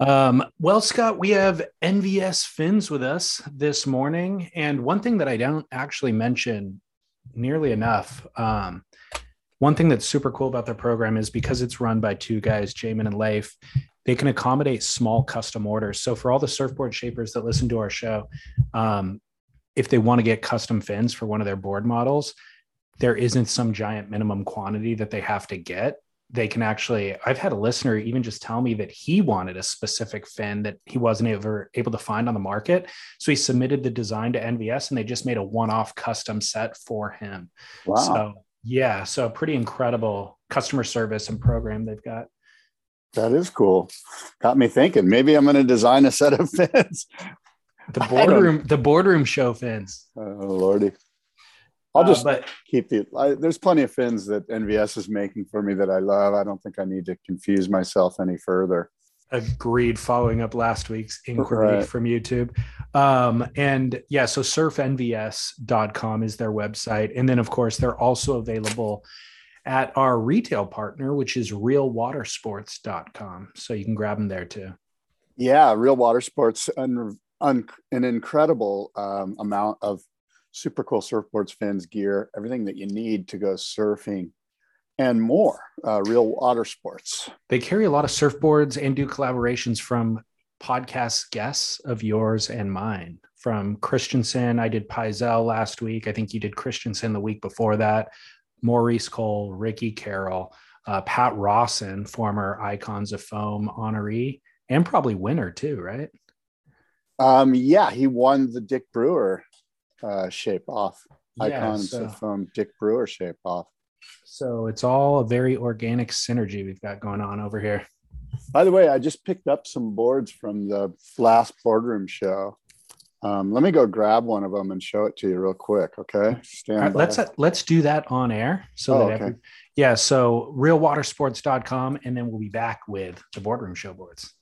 Um, well, Scott, we have NVS Fins with us this morning. And one thing that I don't actually mention nearly enough, um, one thing that's super cool about their program is because it's run by two guys, Jamin and Leif, they can accommodate small custom orders. So for all the surfboard shapers that listen to our show, um, if they want to get custom fins for one of their board models, there isn't some giant minimum quantity that they have to get they can actually i've had a listener even just tell me that he wanted a specific fin that he wasn't ever able to find on the market. So he submitted the design to nvs and they just made a one-off custom set for him. Wow. So yeah so pretty incredible customer service and program they've got. That is cool. Got me thinking. Maybe i'm going to design a set of fins. The boardroom the boardroom show fins. Oh lordy I'll uh, just uh, but, keep the. I, there's plenty of fins that NVS is making for me that I love. I don't think I need to confuse myself any further. Agreed. Following up last week's inquiry right. from YouTube. Um, and yeah, so surfnvs.com is their website. And then, of course, they're also available at our retail partner, which is realwatersports.com. So you can grab them there too. Yeah, Real Water Sports, an, an, an incredible um, amount of super cool surfboards, fins, gear, everything that you need to go surfing and more. Uh, real water sports. They carry a lot of surfboards and do collaborations from podcast guests of yours and mine. From Christensen, I did Pyzel last week. I think you did Christensen the week before that. Maurice Cole, Ricky Carroll, uh, Pat Rawson, former Icons of Foam honoree, and probably winner too, right? Um, yeah, he won the Dick Brewer uh, shape off. Yeah, Icons so, from um, Dick Brewer shape off. So it's all a very organic synergy we've got going on over here. By the way, I just picked up some boards from the last boardroom show. Um, let me go grab one of them and show it to you real quick. Okay. Stand right, let's uh, let's do that on air. So oh, that every, yeah. So realwatersports.com and then we'll be back with the boardroom show boards.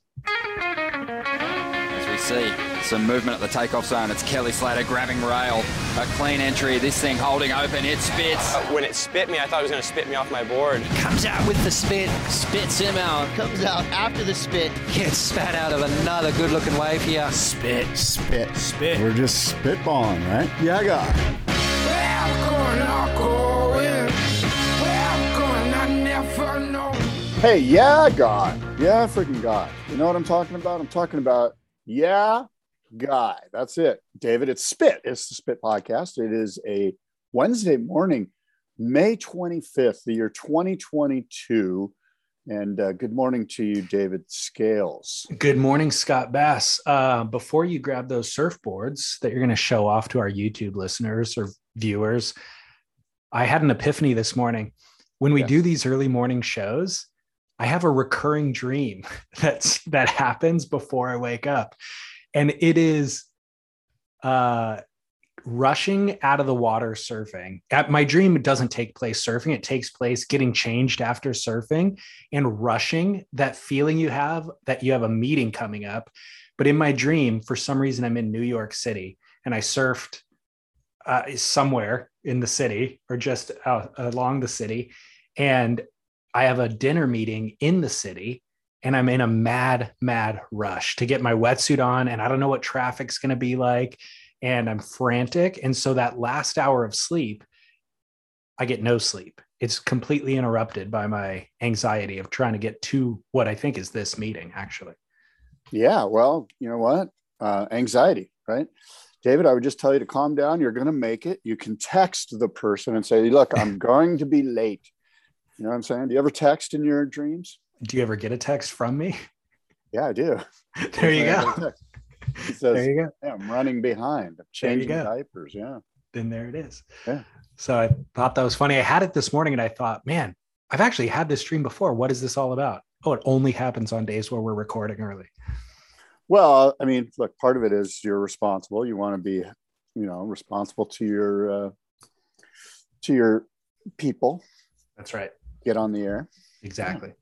As we see some movement at the takeoff zone. It's Kelly Slater grabbing rail. A clean entry. This thing holding open. It spits. When it spit me, I thought it was going to spit me off my board. Comes out with the spit. Spits him out. Comes out after the spit. Gets spat out of another good looking wave here. Spit. Spit. Spit. We're just spitballing, right? Yeah, I got. Hey, yeah, God. Yeah, freaking God. You know what I'm talking about? I'm talking about, yeah, guy. That's it, David. It's Spit. It's the Spit podcast. It is a Wednesday morning, May 25th, the year 2022. And uh, good morning to you, David Scales. Good morning, Scott Bass. Uh, before you grab those surfboards that you're going to show off to our YouTube listeners or viewers, I had an epiphany this morning. When we yes. do these early morning shows, I have a recurring dream that's that happens before I wake up. And it is uh rushing out of the water surfing. At my dream it doesn't take place surfing. It takes place getting changed after surfing and rushing that feeling you have that you have a meeting coming up. But in my dream for some reason i'm in new york city and i surfed uh, somewhere in the city or just uh, along the city. And i have a dinner meeting in the city and I'm in a mad, mad rush to get my wetsuit on, and I don't know what traffic's going to be like, and I'm frantic. And so that last hour of sleep, I get no sleep. it's completely interrupted by my anxiety of trying to get to what I think is this meeting, actually. Yeah, well, you know what? Uh, anxiety, right? David, I would just tell you to calm down. You're going to make it. You can text the person and say, Look, I'm going to be late. You know what I'm saying? Do you ever text in your dreams? Do you ever get a text from me? Yeah, I do. There you go. He says, There you go. yeah, I'm running behind. I'm changing diapers. Yeah. Then there it is. Yeah. So I thought that was funny. I had it this morning and I thought, man, I've actually had this dream before. What is this all about? Oh, it only happens on days where we're recording early. Well, I mean, look, part of it is you're responsible. You want to be, you know, responsible to your uh, to your people. That's right. Get on the air. Exactly.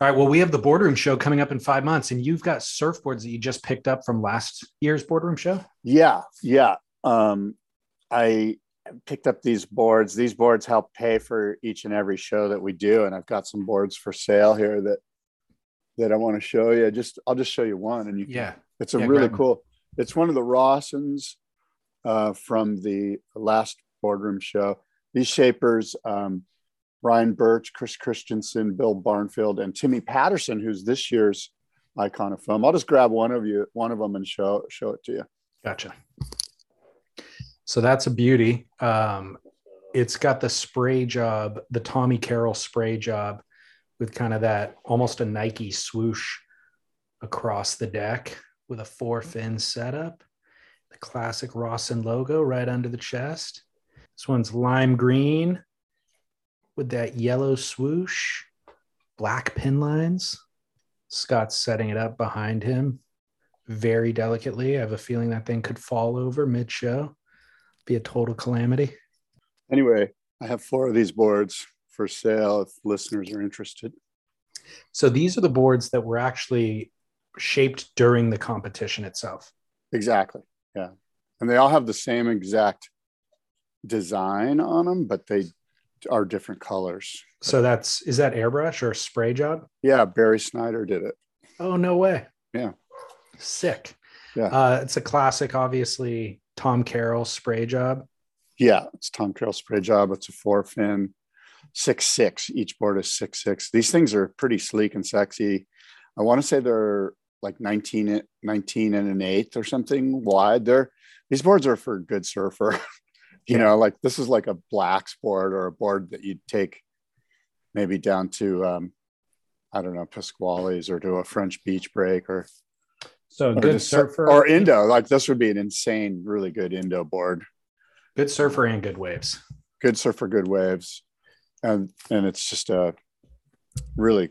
All right. Well, we have the boardroom show coming up in five months, and you've got surfboards that you just picked up from last year's boardroom show. Yeah, yeah. Um, I picked up these boards. These boards help pay for each and every show that we do, and I've got some boards for sale here that that I want to show you. Just I'll just show you one, and you can, Yeah. it's a Yeah, really cool. It's one of the Rawsons uh, from the last boardroom show. These shapers, um, Ryan Burch, Chris Christensen, Bill Barnfield, and Timmy Patterson, who's this year's icon of foam. I'll just grab one of you, one of them, and show show it to you. Gotcha. So that's a beauty. Um, it's got the spray job, the Tommy Carroll spray job with kind of that almost a Nike swoosh across the deck with a four fin setup. The classic Rawson logo right under the chest. This one's lime green with that yellow swoosh, black pin lines. Scott's setting it up behind him very delicately. I have a feeling that thing could fall over mid show, be a total calamity. Anyway, I have four of these boards for sale if listeners are interested. So these are the boards that were actually shaped during the competition itself. Exactly. Yeah. And they all have the same exact design on them, but they are different colors. So that's is that airbrush or spray job? Yeah, Barry Snyder did it. Oh no way. Yeah. Sick. Yeah. Uh, it's a classic, obviously, Tom Carroll spray job. Yeah, it's Tom Carroll spray job. It's a four fin, six six. Each board is six six. These things are pretty sleek and sexy. I want to say they're like 19, 19 and an eighth or something wide. They're these boards are for a good surfer. you know, like this is like a blacks board or a board that you'd take maybe down to um, I don't know, Pascuales or to a French beach break or So or, good just- surfer or Indo. Like this would be an insane, really good Indo board. good surfer and good waves. good surfer, good waves, and and it's just a really,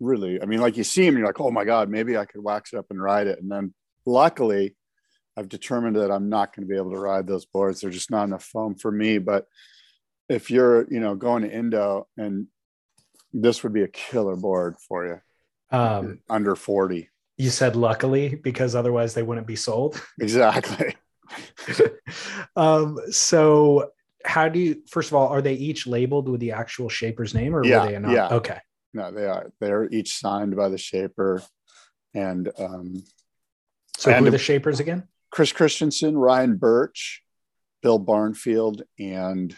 really. I mean, like you see him, you're like, oh my god, maybe I could wax it up and ride it. And then luckily, I've determined that I'm not going to be able to ride those boards. They're just not enough foam for me. But if you're, you know, going to Indo, and this would be a killer board for you Um, under 40. you said luckily because otherwise they wouldn't be sold. Exactly. um, so how do you first of all are they each labeled with the actual shaper's name or Yeah, were they not? yeah. Okay. No, they are. They're each signed by the shaper, and um, So who are the shapers again? Chris Christensen, Ryan Burch, Bill Barnfield, and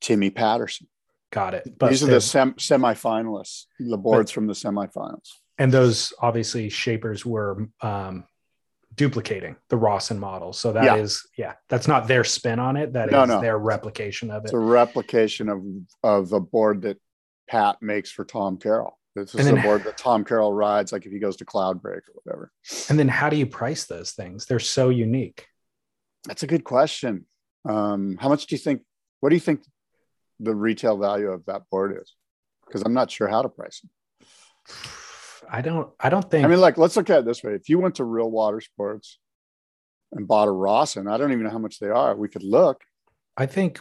Timmy Patterson. Got it. These are the sem- semifinalists, the boards from the semifinals. and those obviously shapers were um, duplicating the Rawson model. So that is Yeah. yeah. that's not their spin on it. That is No, no. their replication of it. It's a replication of of the board that Pat makes for Tom Carroll. This is And the board that Tom Carroll rides, like if he goes to Cloudbreak or whatever. and then how do you price those things? They're so unique. That's a good question. Um, how much do you think? What do you think the retail value of that board is? Because I'm not sure how to price it. I don't I don't think I mean, like, let's look at it this way. If you went to Real Water Sports and bought a Rawson, I don't even know how much they are. We could look. I think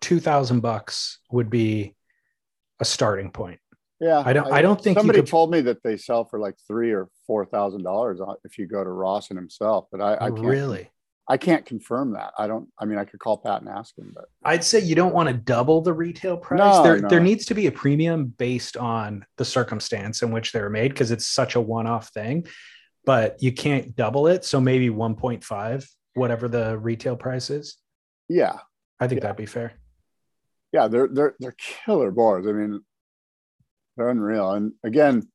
two thousand bucks would be a starting point. Yeah, I don't- I don't think somebody could- told me that they sell for like three or four thousand dollars if you go to Rawson himself, but I, I oh, can't really. I can't confirm that. I don't. I mean, I could call Pat and ask him, but I'd say you don't want to double the retail price. No, there, no. there needs to be a premium based on the circumstance in which they're made because it's such a one-off thing. But you can't double it. So maybe 1.5, whatever the retail price is. yeah, I think Yeah. that'd be fair. yeah, they're they're they're killer bars. I mean, unreal. And again,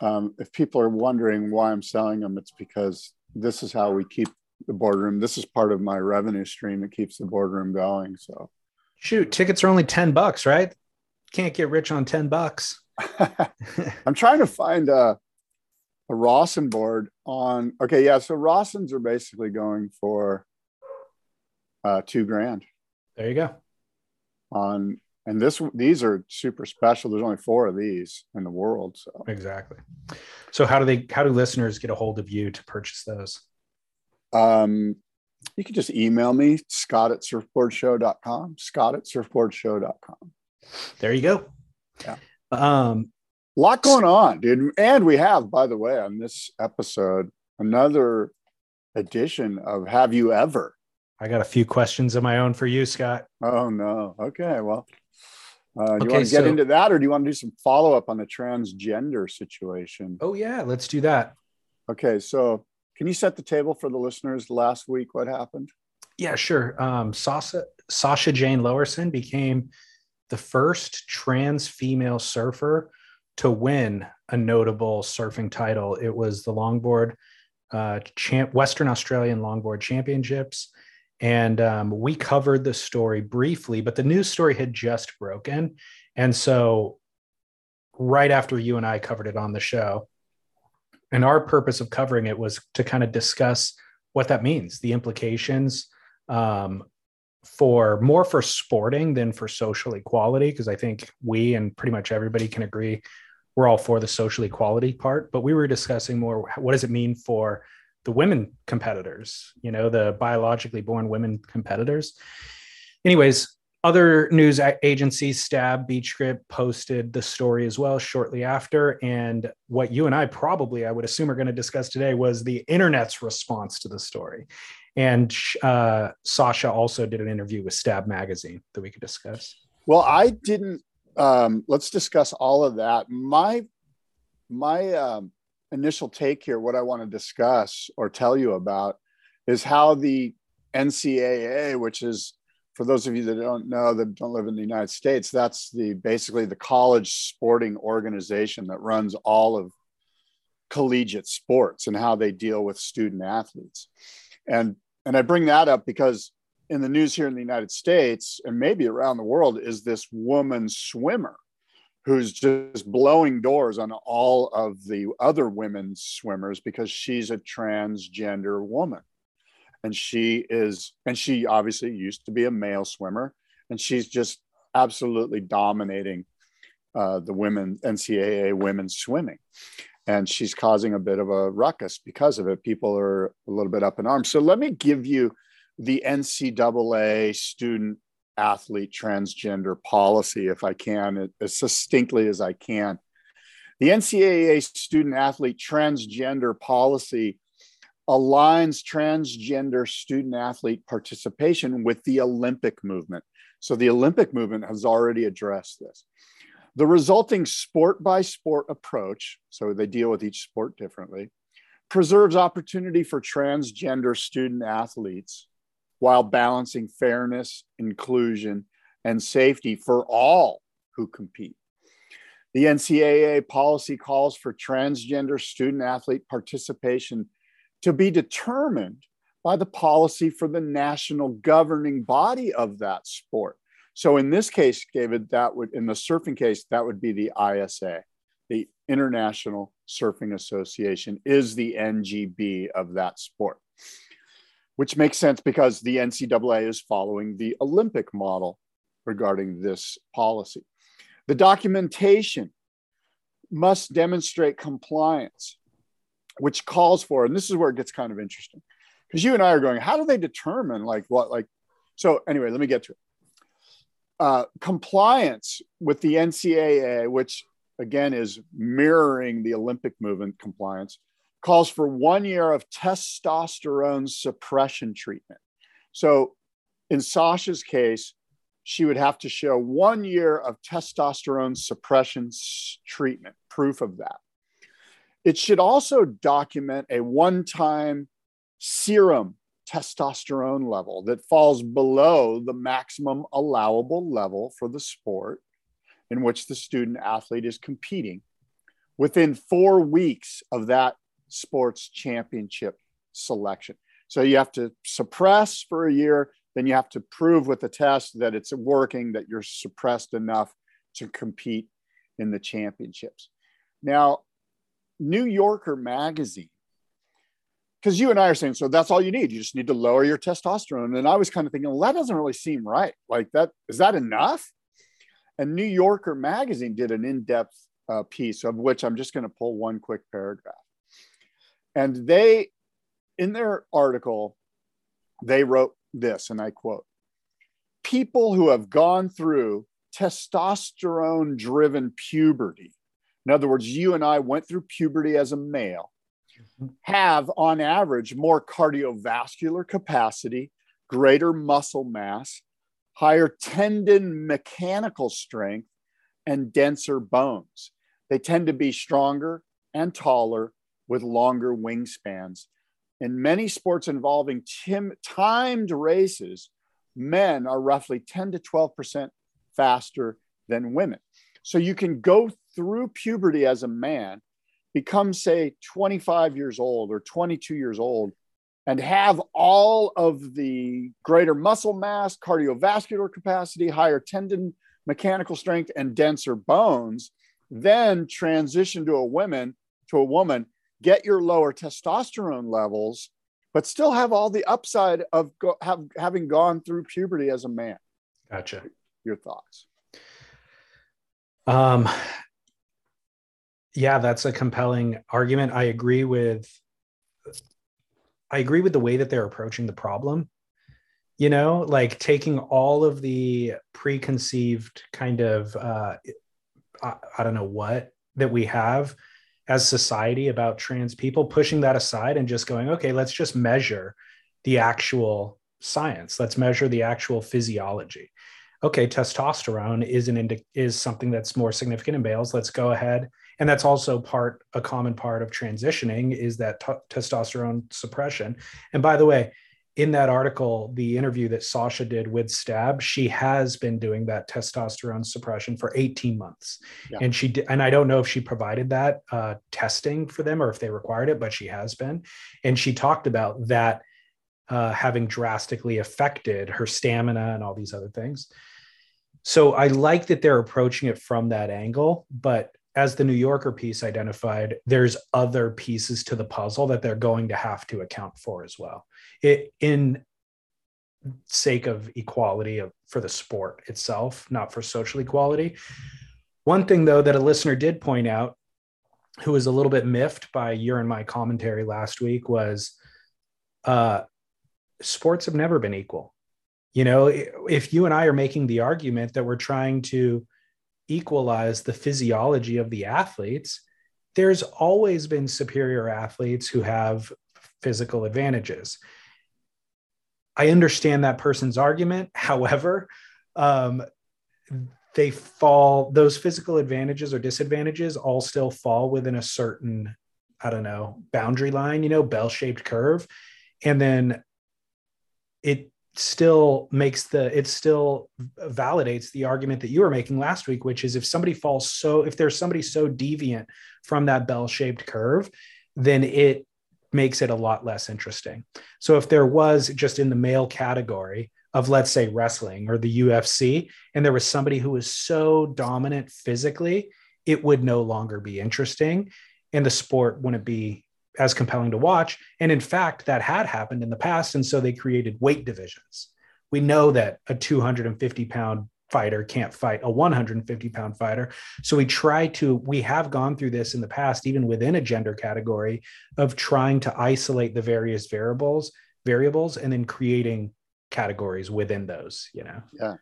um, if people are wondering why I'm selling them, it's because this is how we keep the boardroom. This is part of my revenue stream that keeps the boardroom going. So, shoot, tickets are only ten bucks, right? Can't get rich on ten bucks. I'm trying to find a a Rawson board on. Okay, yeah. So Rawsons are basically going for uh, two grand. There you go. On and this these are super special. There's only four of these in the world. So exactly. So how do they? How do listeners get a hold of you to purchase those? Um, you can just email me scott at surfboardshow.com scott at surfboardshow.com there you go yeah um a lot going on dude and we have by the way on this episode another edition of have you ever i got a few questions of my own for you scott oh no okay well uh, do okay, you want to get so, into that or do you want to do some follow-up on the transgender situation oh yeah let's do that okay so can you set the table for the listeners last week what happened yeah sure um, sasha, sasha jane lowerson became the first trans female surfer to win a notable surfing title. It was the longboard uh, champ, Western Australian Longboard Championships. And um, we covered the story briefly, but the news story had just broken. And so, right after you and I covered it on the show, and our purpose of covering it was to kind of discuss what that means, the implications um, for more for sporting than for social equality, because I think we and pretty much everybody can agree we're all for the social equality part, but we were discussing more what does it mean for the women competitors, you know, the biologically born women competitors. Anyways, other news agencies, Stab, BeachGrit, posted the story as well shortly after. And what you and I probably, I would assume, are going to discuss today was the internet's response to the story. And uh, Sasha also did an interview with Stab Magazine that we could discuss. Well, I didn't um, let's discuss all of that. My my um, initial take here, what I want to discuss or tell you about, is how the NCAA, which is for those of you that don't know that don't live in the United States, that's the basically the college sporting organization that runs all of collegiate sports and how they deal with student athletes. And and I bring that up because in the news here in the United States and maybe around the world is this woman swimmer who's just blowing doors on all of the other women swimmers because she's a transgender woman. And she is, and she obviously used to be a male swimmer, and she's just absolutely dominating uh, the women NCAA women's swimming. And she's causing a bit of a ruckus because of it. People are a little bit up in arms. So let me give you the NCAA student athlete transgender policy, if I can, as succinctly as I can. The NCAA student athlete transgender policy aligns transgender student athlete participation with the Olympic movement. So the Olympic movement has already addressed this. The resulting sport by sport approach, so they deal with each sport differently, preserves opportunity for transgender student athletes while balancing fairness, inclusion, and safety for all who compete. The NCAA policy calls for transgender student athlete participation to be determined by the policy for the national governing body of that sport. So in this case, David, that would in the surfing case, that would be the ISA, the International Surfing Association, is the NGB of that sport which makes sense because the NCAA is following the Olympic model regarding this policy. The documentation must demonstrate compliance, which calls for, and this is where it gets kind of interesting, because you and I are going, how do they determine like what, like, so anyway, let me get to it. Uh, compliance with the NCAA, which again is mirroring the Olympic movement compliance, calls for one year of testosterone suppression treatment. So, in Sasha's case, she would have to show one year of testosterone suppression treatment, proof of that. It should also document a one time serum testosterone level that falls below the maximum allowable level for the sport in which the student athlete is competing within four weeks of that sports championship selection. So you have to suppress for a year, then you have to prove with the test that it's working, that you're suppressed enough to compete in the championships. Now, New Yorker magazine because you and I are saying, so that's all you need. You just need to lower your testosterone. And I was kind of thinking, well, that doesn't really seem right. Like that, is that enough? And New Yorker magazine did an in-depth uh, piece of which I'm just going to pull one quick paragraph. And they, in their article, they wrote this, and I quote, people who have gone through testosterone driven puberty. In other words, you and I went through puberty as a male have, on average, more cardiovascular capacity, greater muscle mass, higher tendon mechanical strength, and denser bones. They tend to be stronger and taller with longer wingspans. In many sports involving tim- timed races, men are roughly 10 to 12% faster than women. So you can go through puberty as a man become, say, 25 years old or 22 years old and have all of the greater muscle mass, cardiovascular capacity, higher tendon mechanical strength, and denser bones, then transition to a woman, to a woman, get your lower testosterone levels, but still have all the upside of go, have, having gone through puberty as a man. Gotcha. Your thoughts? Um, yeah, that's a compelling argument. I agree with I agree with the way that they're approaching the problem. You know, like taking all of the preconceived kind of uh I, I don't know what that we have as society about trans people, pushing that aside and just going, okay, let's just measure the actual science. Let's measure the actual physiology. Okay, testosterone is an indi- is something that's more significant in males. Let's go ahead and that's also part a common part of transitioning is that t- testosterone suppression and by the way in that article the interview that sasha did with stab she has been doing that testosterone suppression for 18 months yeah. and she did, and i don't know if she provided that uh, testing for them or if they required it but she has been and she talked about that uh, having drastically affected her stamina and all these other things so i like that they're approaching it from that angle but as the New Yorker piece identified, there's other pieces to the puzzle that they're going to have to account for as well. It, in sake of equality of, for the sport itself, not for social equality. One thing, though, that a listener did point out, who was a little bit miffed by your and my commentary last week, was uh, sports have never been equal. You know, if you and I are making the argument that we're trying to equalize the physiology of the athletes, there's always been superior athletes who have physical advantages. I understand that person's argument. However, um, they fall, those physical advantages or disadvantages all still fall within a certain, I don't know, boundary line, you know, bell shaped curve. And then it still makes the it still validates the argument that you were making last week which is if somebody falls so if there's somebody so deviant from that bell shaped curve then it makes it a lot less interesting so if there was just in the male category of let's say wrestling or the UFC and there was somebody who was so dominant physically it would no longer be interesting and the sport wouldn't be as compelling to watch. And in fact, that had happened in the past. And so they created weight divisions. We know that a 250 pound fighter can't fight a 150 pound fighter. So we try to, we have gone through this in the past, even within a gender category, of trying to isolate the various variables, variables, and then creating categories within those, you know? Yeah.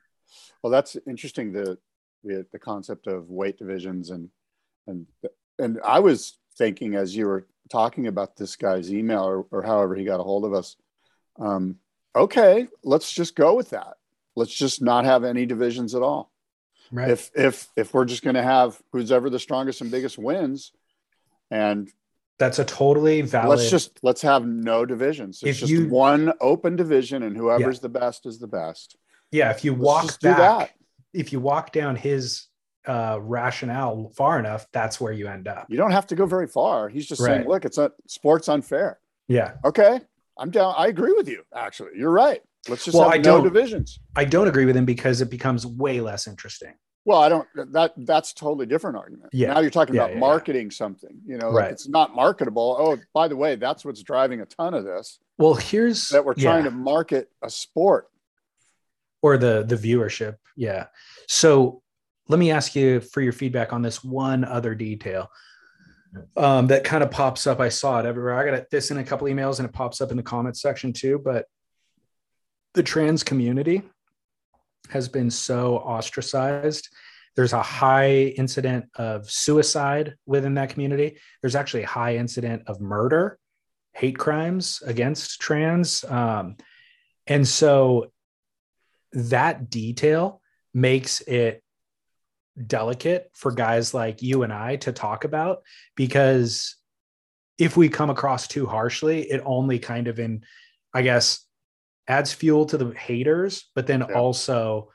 Well, that's interesting. The, the, the concept of weight divisions and, and, and I was thinking as you were talking about this guy's email or, or however he got a hold of us. Um, okay, let's just go with that. Let's just not have any divisions at all. Right. If if if we're just going to have who's ever the strongest and biggest wins, and That's a totally valid. Let's just let's have no divisions. It's If just you- one open division, and whoever's the best is the best. yeah. If you Let's walk back, that. if you walk down his uh, rationale far enough, that's where you end up. You don't have to go very far. He's just Right. saying, look, it's a sports unfair. Yeah. Okay, I'm down. I agree with you. Actually, you're right. Let's just Well, I no don't- divisions. I don't agree with him because it becomes way less interesting. Well, I don't. That that's totally different argument. Yeah. Now you're talking Yeah, about yeah, yeah. marketing something. You know, like it's not marketable. Oh, by the way, that's what's driving a ton of this. Well, here's That we're trying yeah. to market a sport. or the the viewership yeah so let me ask you for your feedback on this one other detail um, that kind of pops up i saw it everywhere i got this in a couple emails and it pops up in the comments section too but the trans community has been so ostracized. There's a high incident of suicide within that community. There's actually a high incident of murder hate crimes against trans. Um, and so that detail makes it delicate for guys like you and I to talk about because if we come across too harshly, it only kind of in, I guess, adds fuel to the haters, but then Yeah. also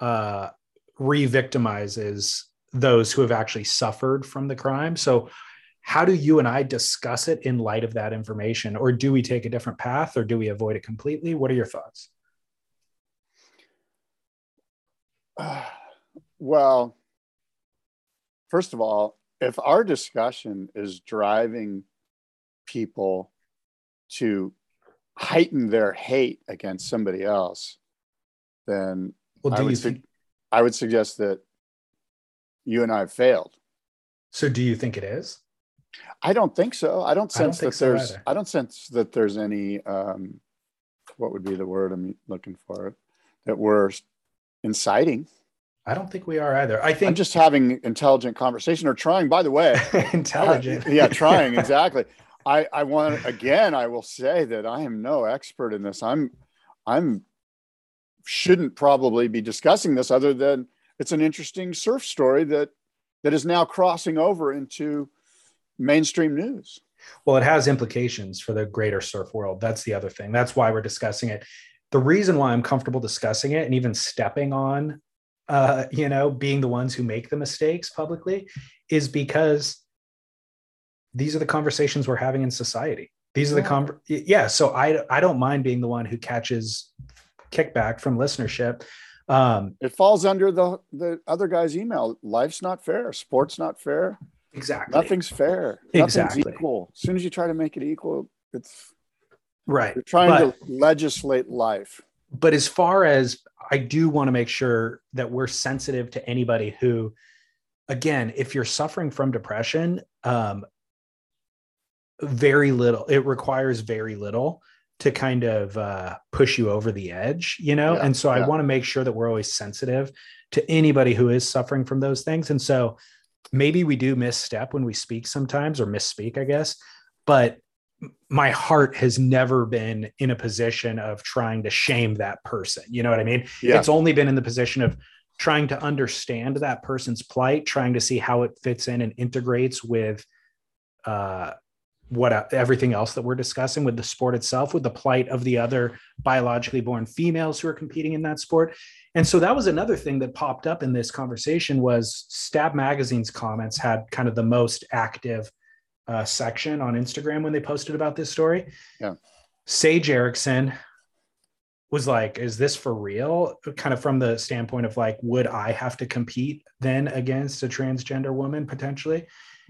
uh, re-victimizes those who have actually suffered from the crime. So, how do you and I discuss it in light of that information, or do we take a different path, or do we avoid it completely? What are your thoughts? well, first of all, if our discussion is driving people to heighten their hate against somebody else, then Well, I would, you su- think? I would suggest that you and I have failed. So, do you think it is? I don't think so. I don't I don't sense that so there's. either. I don't sense that there's any. Um, what would be the word I'm looking for? That we're inciting. I don't think we are either. I think I'm just having intelligent conversation or trying. By the way, intelligent. Uh, yeah, trying exactly. I I want again. I will say that I am no expert in this. I'm I'm shouldn't probably be discussing this other than it's an interesting surf story that that is now crossing over into mainstream news. Well, it has implications for the greater surf world. That's the other thing. That's why we're discussing it. The reason why I'm comfortable discussing it and even stepping on, uh, you know, being the ones who make the mistakes publicly is because these are the conversations we're having in society. These are the Yeah. con. Yeah. So I I don't mind being the one who catches kickback from listenership. Um, It falls under the the other guy's email. Life's not fair. Sports not fair. exactly. Nothing's fair. Nothing's Exactly. equal. As soon as you try to make it equal, it's right. you're trying But- to legislate life. but as far as I do want to make sure that we're sensitive to anybody who, again, if you're suffering from depression, um, very little, it requires very little to kind of uh, push you over the edge, you know? Yeah, and so I want to make sure that we're always sensitive to anybody who is suffering from those things. And so maybe we do misstep when we speak sometimes or misspeak, I guess, but my heart has never been in a position of trying to shame that person. You know what I mean? Yeah. It's only been in the position of trying to understand that person's plight, trying to see how it fits in and integrates with uh, what everything else that we're discussing with the sport itself, with the plight of the other biologically born females who are competing in that sport. And so that was another thing that popped up in this conversation was Stab Magazine's comments had kind of the most active uh, section on Instagram when they posted about this story. Yeah. Sage Erickson was like, is this for real? Kind of from the standpoint of like, would I have to compete then against a transgender woman potentially?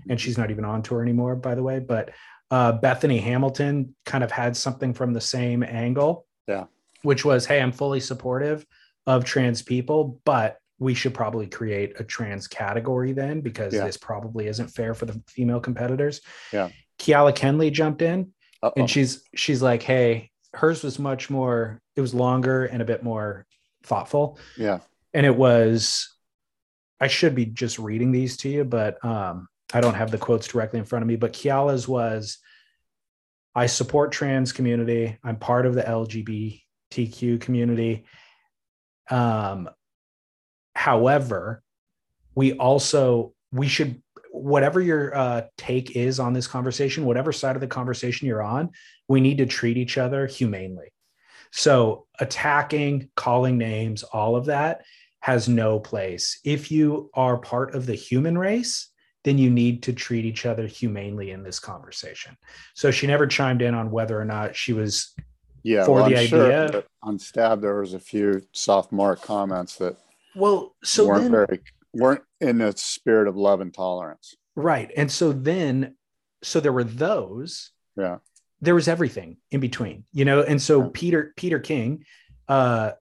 And she's not even on tour anymore, by the way. But uh, Bethany Hamilton kind of had something from the same angle. Yeah. Which was, hey, I'm fully supportive of trans people, but we should probably create a trans category then because Yeah. this probably isn't fair for the female competitors. Yeah. Keala Kennelly jumped in Uh-oh. and she's she's like, hey, hers was much more, it was longer and a bit more thoughtful. yeah. And it was, I should be just reading these to you, but um, I don't have the quotes directly in front of me. But Keala's was, I support trans community. I'm part of the LGBTQ community. Um, however, we also we should whatever your uh, take is on this conversation, whatever side of the conversation you're on, we need to treat each other humanely. So attacking, calling names, all of that has no place. If you are part of the human race, then you need to treat each other humanely in this conversation. So she never chimed in on whether or not she was yeah for well, the I'm idea. that on stab there was a few sophomore comments that Well, so weren't then, very weren't in the spirit of love and tolerance. right. And so then, so there were those, Yeah. there was everything in between, you know? And so Yeah. Peter, Peter King, uh,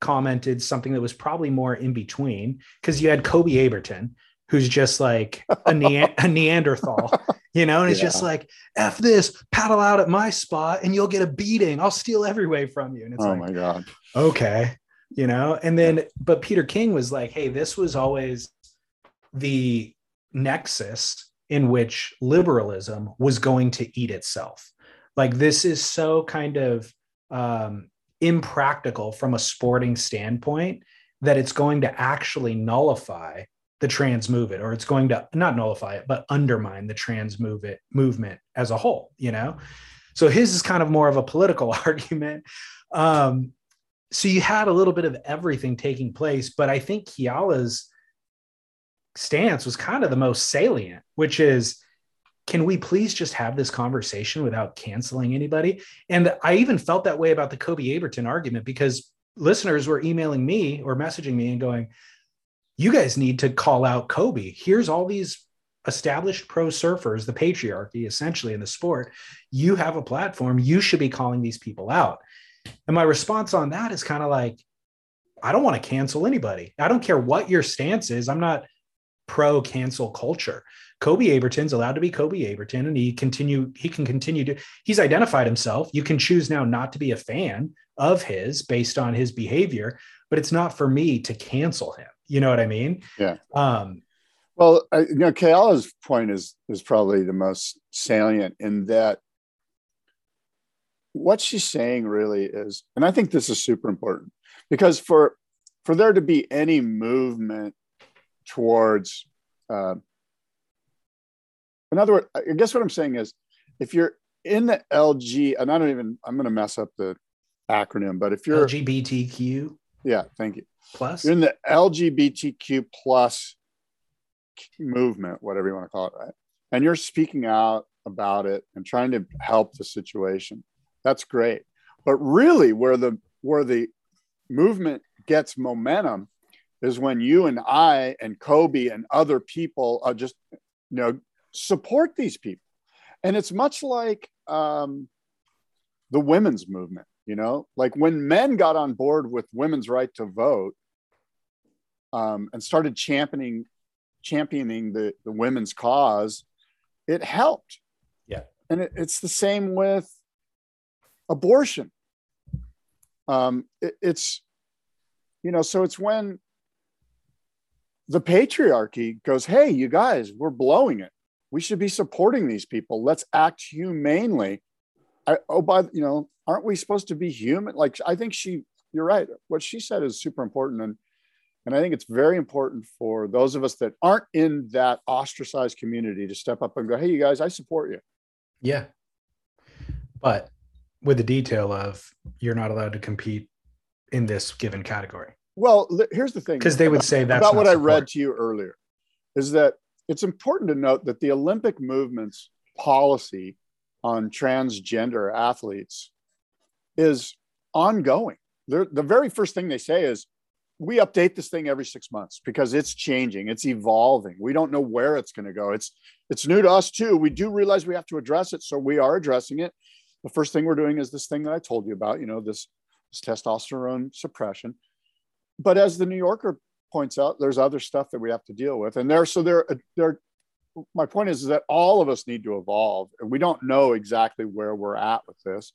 commented something that was probably more in between because you had Koby Abberton, who's just like a, a Neanderthal, you know, and it's just like, F this, paddle out at my spot and you'll get a beating. I'll steal every way from you. And it's oh like, my god. okay, you know, and then, but Peter King was like, hey, this was always the nexus in which liberalism was going to eat itself. Like, this is so kind of um, impractical from a sporting standpoint that it's going to actually nullify the trans movement or it's going to not nullify it but undermine the trans movement movement as a whole you know? So his is kind of more of a political argument. Um so you had a little bit of everything taking place but i think keala's stance was kind of the most salient which is can we please just have this conversation without canceling anybody? And i even felt that way about the koby abberton argument because listeners were emailing me or messaging me and going you guys need to call out Koby. Here's all these established pro surfers, the patriarchy essentially in the sport. You have a platform. You should be calling these people out. And my response on that is kind of like, I don't want to cancel anybody. I don't care what your stance is. I'm not pro cancel culture. Koby Abberton's allowed to be Koby Abberton and he continue he can continue to he's identified himself. You can choose now not to be a fan of his based on his behavior, but it's not for me to cancel him. You know what I mean? Yeah. Um, Well, I, you know, Keala's point is is probably the most salient in that what she's saying really is, and I think this is super important because for for there to be any movement towards, uh, in other words, I guess what I'm saying is, if you're in the LG, and I don't even, I'm going to mess up the acronym, but if you're, LGBTQ yeah, thank you. Plus. You're in the LGBTQ plus movement, whatever you want to call it, right? And you're speaking out about it and trying to help the situation. That's great. But really where the where the movement gets momentum is when you and I and Koby and other people are just you know support these people. And it's much like um, the women's movement, you know, like when men got on board with women's right to vote um, and started championing championing the, the women's cause, it helped. Yeah. And it, it's the same with abortion. Um, it, it's, you know, so it's when the patriarchy goes, hey, you guys, we're blowing it. We should be supporting these people. Let's act humanely. I, oh, by you know, aren't we supposed to be human? Like, I think she, you're right. What she said is super important, and and I think it's very important for those of us that aren't in that ostracized community to step up and go, hey, you guys, I support you. Yeah. But with the detail of you're not allowed to compete in this given category. Well, here's the thing Because they would about- say that's about not what I read to you earlier is that it's important to note that the Olympic movement's policy on transgender athletes is ongoing. They're, the very first thing they say is, we update this thing every six months because it's changing, it's evolving. We don't know where it's going to go. It's it's new to us too. We do realize we have to address it, so we are addressing it. The first thing we're doing is this thing that I told you about. You know, this, this testosterone suppression. But as the New Yorker points out, there's other stuff that we have to deal with, and there. So there, there. My point is, is that all of us need to evolve, and we don't know exactly where we're at with this.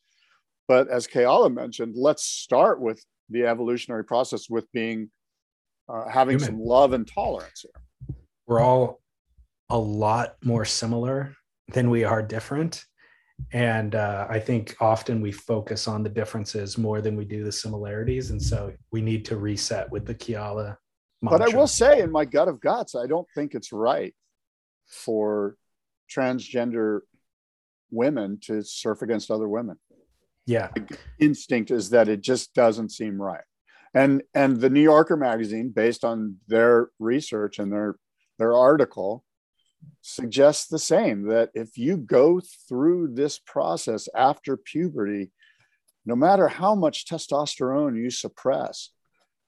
But as Keala mentioned, let's start with the evolutionary process with being uh, having Human. some love and tolerance here. We're all a lot more similar than we are different. And uh, I think often we focus on the differences more than we do the similarities. And so we need to reset with the Keala. But I will say, in my gut of guts, I don't think it's right for transgender women to surf against other women. Yeah. The instinct is that it just doesn't seem right. And and the New Yorker magazine, based on their research and their their article, suggests the same that if you go through this process after puberty, no matter how much testosterone you suppress,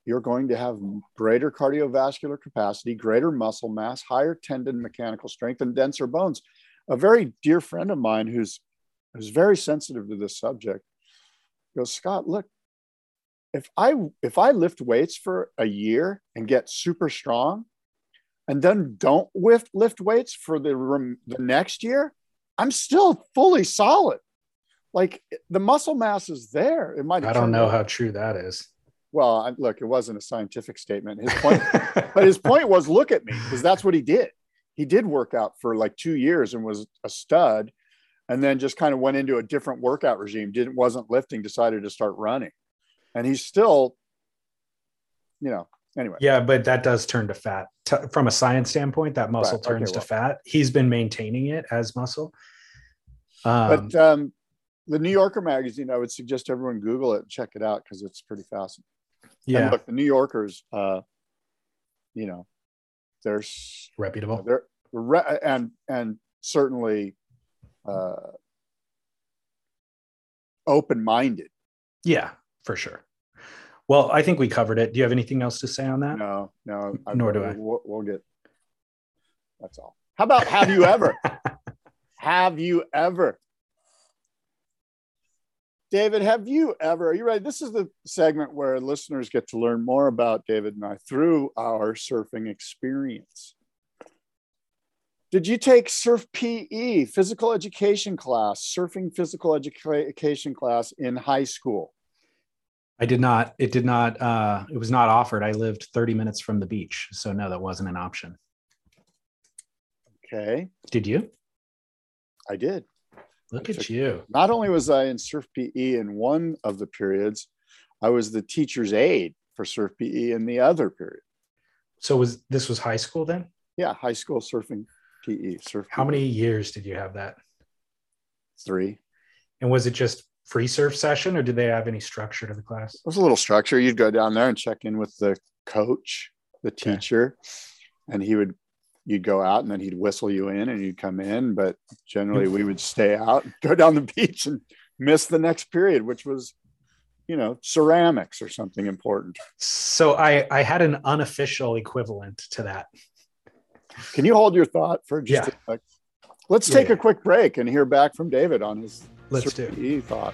you're going to have greater cardiovascular capacity, greater muscle mass, higher tendon mechanical strength, and denser bones. A very dear friend of mine who's who's very sensitive to this subject goes, Scott, look, if I if I lift weights for a year and get super strong, and then don't lift lift weights for the the next year, I'm still fully solid. Like the muscle mass is there. It might. I don't know how true that is. Well, look, it wasn't a scientific statement. His point, but his point was, look at me, because that's what he did. He did work out for like two years and was a stud, and then just kind of went into a different workout regime. Didn't wasn't lifting, decided to start running, and he's still, you know, anyway. Yeah, but that does turn to fat T- from a science standpoint. That muscle right. turns okay, well. to fat. He's been maintaining it as muscle. Um, but um, the New Yorker magazine, I would suggest everyone Google it and check it out because it's pretty fascinating. Yeah. And look, the New Yorkers, uh, you know, they're reputable. They're re- and and certainly uh, open-minded. Yeah, for sure. Well, I think we covered it. Do you have anything else to say on that? No, no. Nor do I. We'll, we'll get. That's all. How about have you ever? have you ever? David, have you ever? Are you ready? This is the segment where listeners get to learn more about David and I through our surfing experience. Did you take surf PE, physical education class, surfing physical education class in high school? I did not. It did not. Uh, it was not offered. I lived 30 minutes from the beach, so no, that wasn't an option. Okay. Did you? I did. Look at you. Not only was I in surf PE in one of the periods, I was the teacher's aide for surf PE in the other period. So was this was high school then? Yeah, high school surfing PE. Surf. How PE. many years did you have that? Three. And was it just free surf session or did they have any structure to the class? It was a little structure. You'd go down there and check in with the coach, the teacher, okay. and he would you'd go out and then he'd whistle you in and you'd come in. But generally we would stay out, go down the beach and miss the next period, which was, you know, ceramics or something important. So I I had an unofficial equivalent to that. Can you hold your thought for just yeah. a sec? Let's take yeah. a quick break and hear back from David on his Let's do. Thought.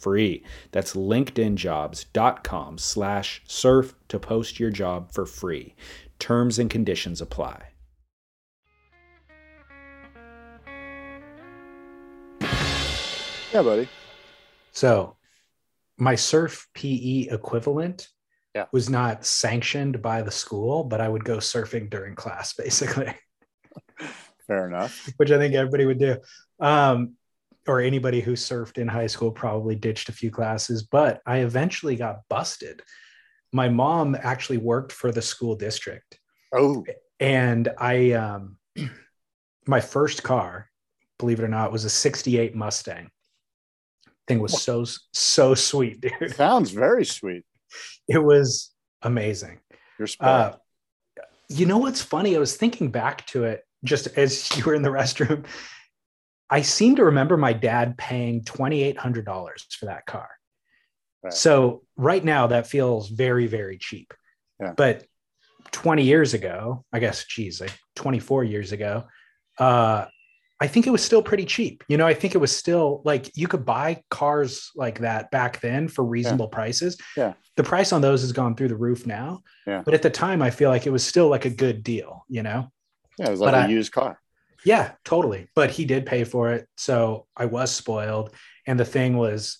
free. That's linkedinjobs.com slash surf to post your job for free. Terms and conditions apply. Yeah, buddy. So my surf PE equivalent yeah. was not sanctioned by the school, but I would go surfing during class, basically. Fair enough. Which I think everybody would do. Um, or anybody who surfed in high school probably ditched a few classes, but I eventually got busted my mom actually worked for the school district. Oh, and I, um, my first car, believe it or not, was a 68 Mustang. Thing was so, so sweet, dude. sounds very sweet. It was amazing. You're. Uh, you know what's funny? I was thinking back to it just as you were in the restroom. I seem to remember my dad paying $2,800 for that car. Right. So right now that feels very, very cheap. Yeah. But 20 years ago, I guess, geez, like 24 years ago, uh, I think it was still pretty cheap. You know, I think it was still like you could buy cars like that back then for reasonable prices. Yeah. The price on those has gone through the roof now. Yeah. But at the time, I feel like it was still like a good deal, you know? yeah, it was like but a I- used car. Yeah, totally. But he did pay for it. So I was spoiled. And the thing was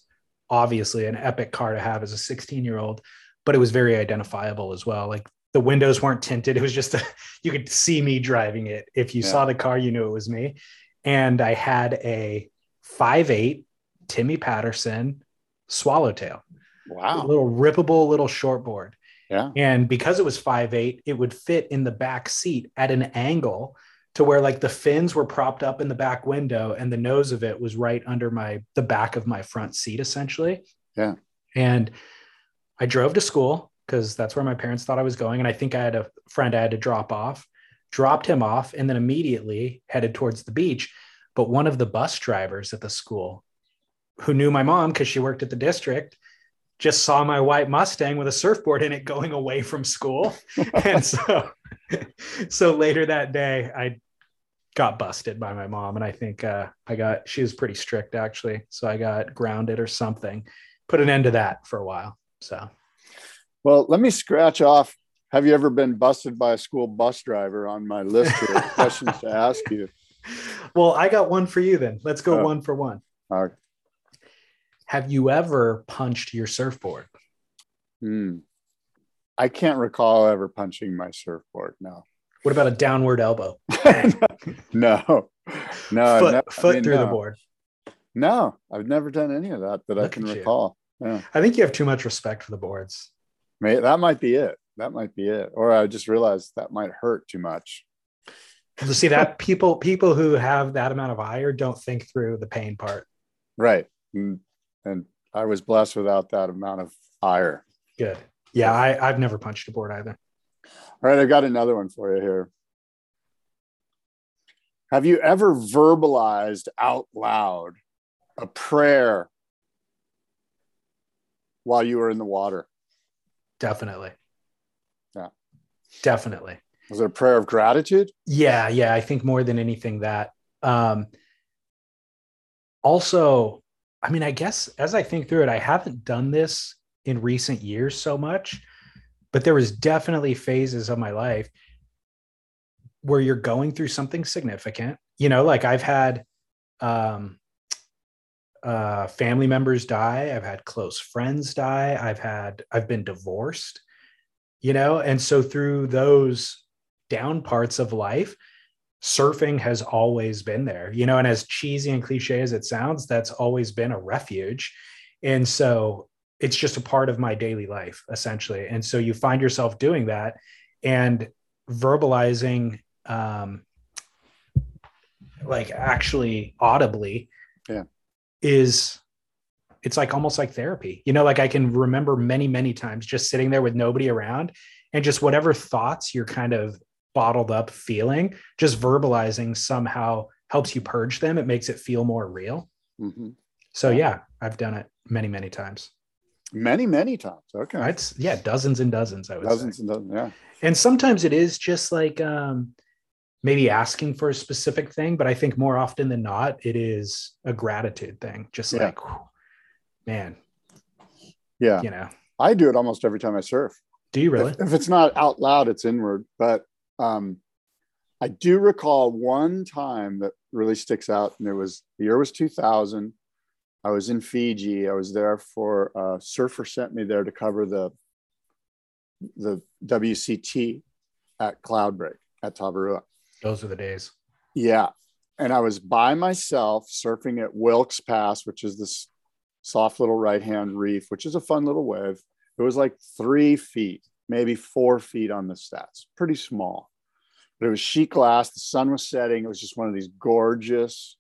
obviously an epic car to have as a 16 year old, but it was very identifiable as well. Like the windows weren't tinted. It was just, a, you could see me driving it. If you Yeah. saw the car, you knew it was me. And I had a 5'8 Timmy Patterson swallowtail, a Wow. little rippable little shortboard. Yeah. And because it was 5'8, it would fit in the back seat at an angle to where like the fins were propped up in the back window and the nose of it was right under my the back of my front seat essentially. Yeah. And I drove to school because that's where my parents thought I was going. And I think I had a friend I had to drop off, dropped him off, and then immediately headed towards the beach. But one of the bus drivers at the school who knew my mom because she worked at the district just saw my white Mustang with a surfboard in it going away from school. and so so later that day I got busted by my mom and I think uh, I got she was pretty strict actually. So I got grounded or something. Put an end to that for a while. So Well, let me scratch off. Have you ever been busted by a school bus driver on my list here? of questions to ask you. well, I got one for you then. Let's go Oh. one for one. Uh, Have you ever punched your surfboard? hmm. I can't recall ever punching my surfboard. No, What about a downward elbow? no, no. I've foot I mean, through the board. No, I've never done any of that that I can recall. Yeah, I think you have too much respect for the boards. May, that might be it. That might be it. Or I just realized that might hurt too much. You see that people people who have that amount of ire don't think through the pain part. Right. And, and I was blessed without that amount of ire. Good. Yeah, I, I've never punched a board either. All right, I've got another one for you here. Have you ever verbalized out loud a prayer while you were in the water? Definitely. Yeah. Definitely. Was it a prayer of gratitude? Yeah, yeah. I think more than anything that. Um, also, I mean, I guess as I think through it, I haven't done this in recent years so much, but there was definitely phases of my life where you're going through something significant. You know, like I've had um, uh, family members die, I've had close friends die, I've had, I've been divorced, you know, and so through those down parts of life, surfing has always been there, you know, and as cheesy and cliche as it sounds, that's always been a refuge. And so it's just a part of my daily life, essentially. And so you find yourself doing that and verbalizing, um, like actually audibly, Yeah. is it's like almost like therapy. You know, like I can remember many, many times just sitting there with nobody around and just whatever thoughts you're kind of bottled up feeling, just verbalizing somehow helps you purge them. It makes it feel more real. Mhm. So yeah, I've done it many, many times. Many, many times. Okay. It's yeah, dozens and dozens, I would Dozens say. and dozens. Yeah. And sometimes it is just like um maybe asking for a specific thing, but I think more often than not, it is a gratitude thing. Just Yeah. like whew, man, Yeah. you know. I do it almost every time I surf. Do you really? If, if it's not out loud, it's inward. But um, I do recall one time that really sticks out, and it was the year was 2000. I was in Fiji. I was there for a surfer sent me there to cover the the WCT at Cloudbreak at Tavarua. Those are the days. Yeah. And I was by myself surfing at Wilkes Pass, which is this soft little right hand reef, which is a fun little wave. It was like three feet, maybe four feet on the stats, pretty small. But it was sheet glass. The sun was setting. It was just one of these gorgeous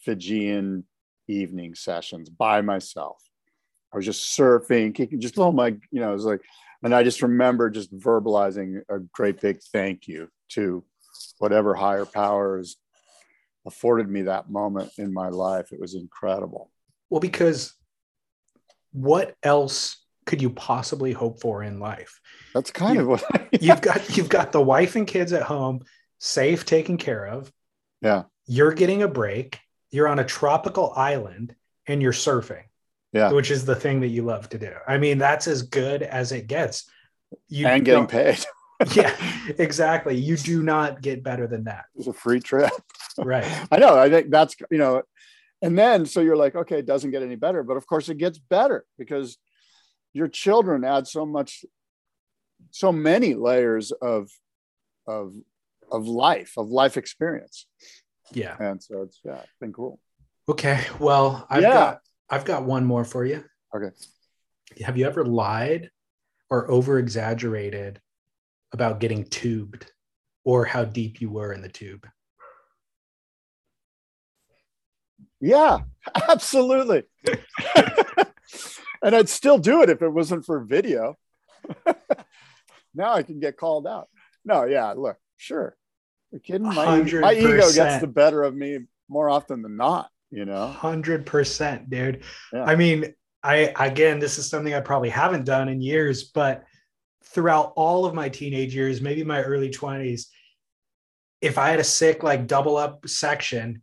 Fijian evening sessions by myself. I was just surfing, kicking, just all my, you know, it was like, and I just remember just verbalizing a great big thank you to whatever higher powers afforded me that moment in my life. It was incredible. Well, because what else could you possibly hope for in life? That's kind you, of what I, you've got. You've got the wife and kids at home, safe, taken care of. Yeah. You're getting a break. You're on a tropical island and you're surfing. Yeah. Which is the thing that you love to do. I mean, that's as good as it gets. You and getting paid. yeah, exactly. You do not get better than that. It's a free trip. Right. I know. I think that's, you know, and then so you're like, okay, it doesn't get any better. But of course, it gets better because your children add so much, so many layers of, of, of life, of life experience. Yeah. And so it's, yeah, it's been cool. Okay. Well, I've Yeah. got I've got one more for you. Okay. Have you ever lied or over exaggerated about getting tubed or how deep you were in the tube? Yeah, absolutely. and I'd still do it if it wasn't for video. now I can get called out. No, yeah, look, sure. You're kidding? My, my ego gets the better of me more often than not, you know? Hundred percent, dude. Yeah. I mean, I again, this is something I probably haven't done in years, but throughout all of my teenage years, maybe my early twenties, if I had a sick like double up section,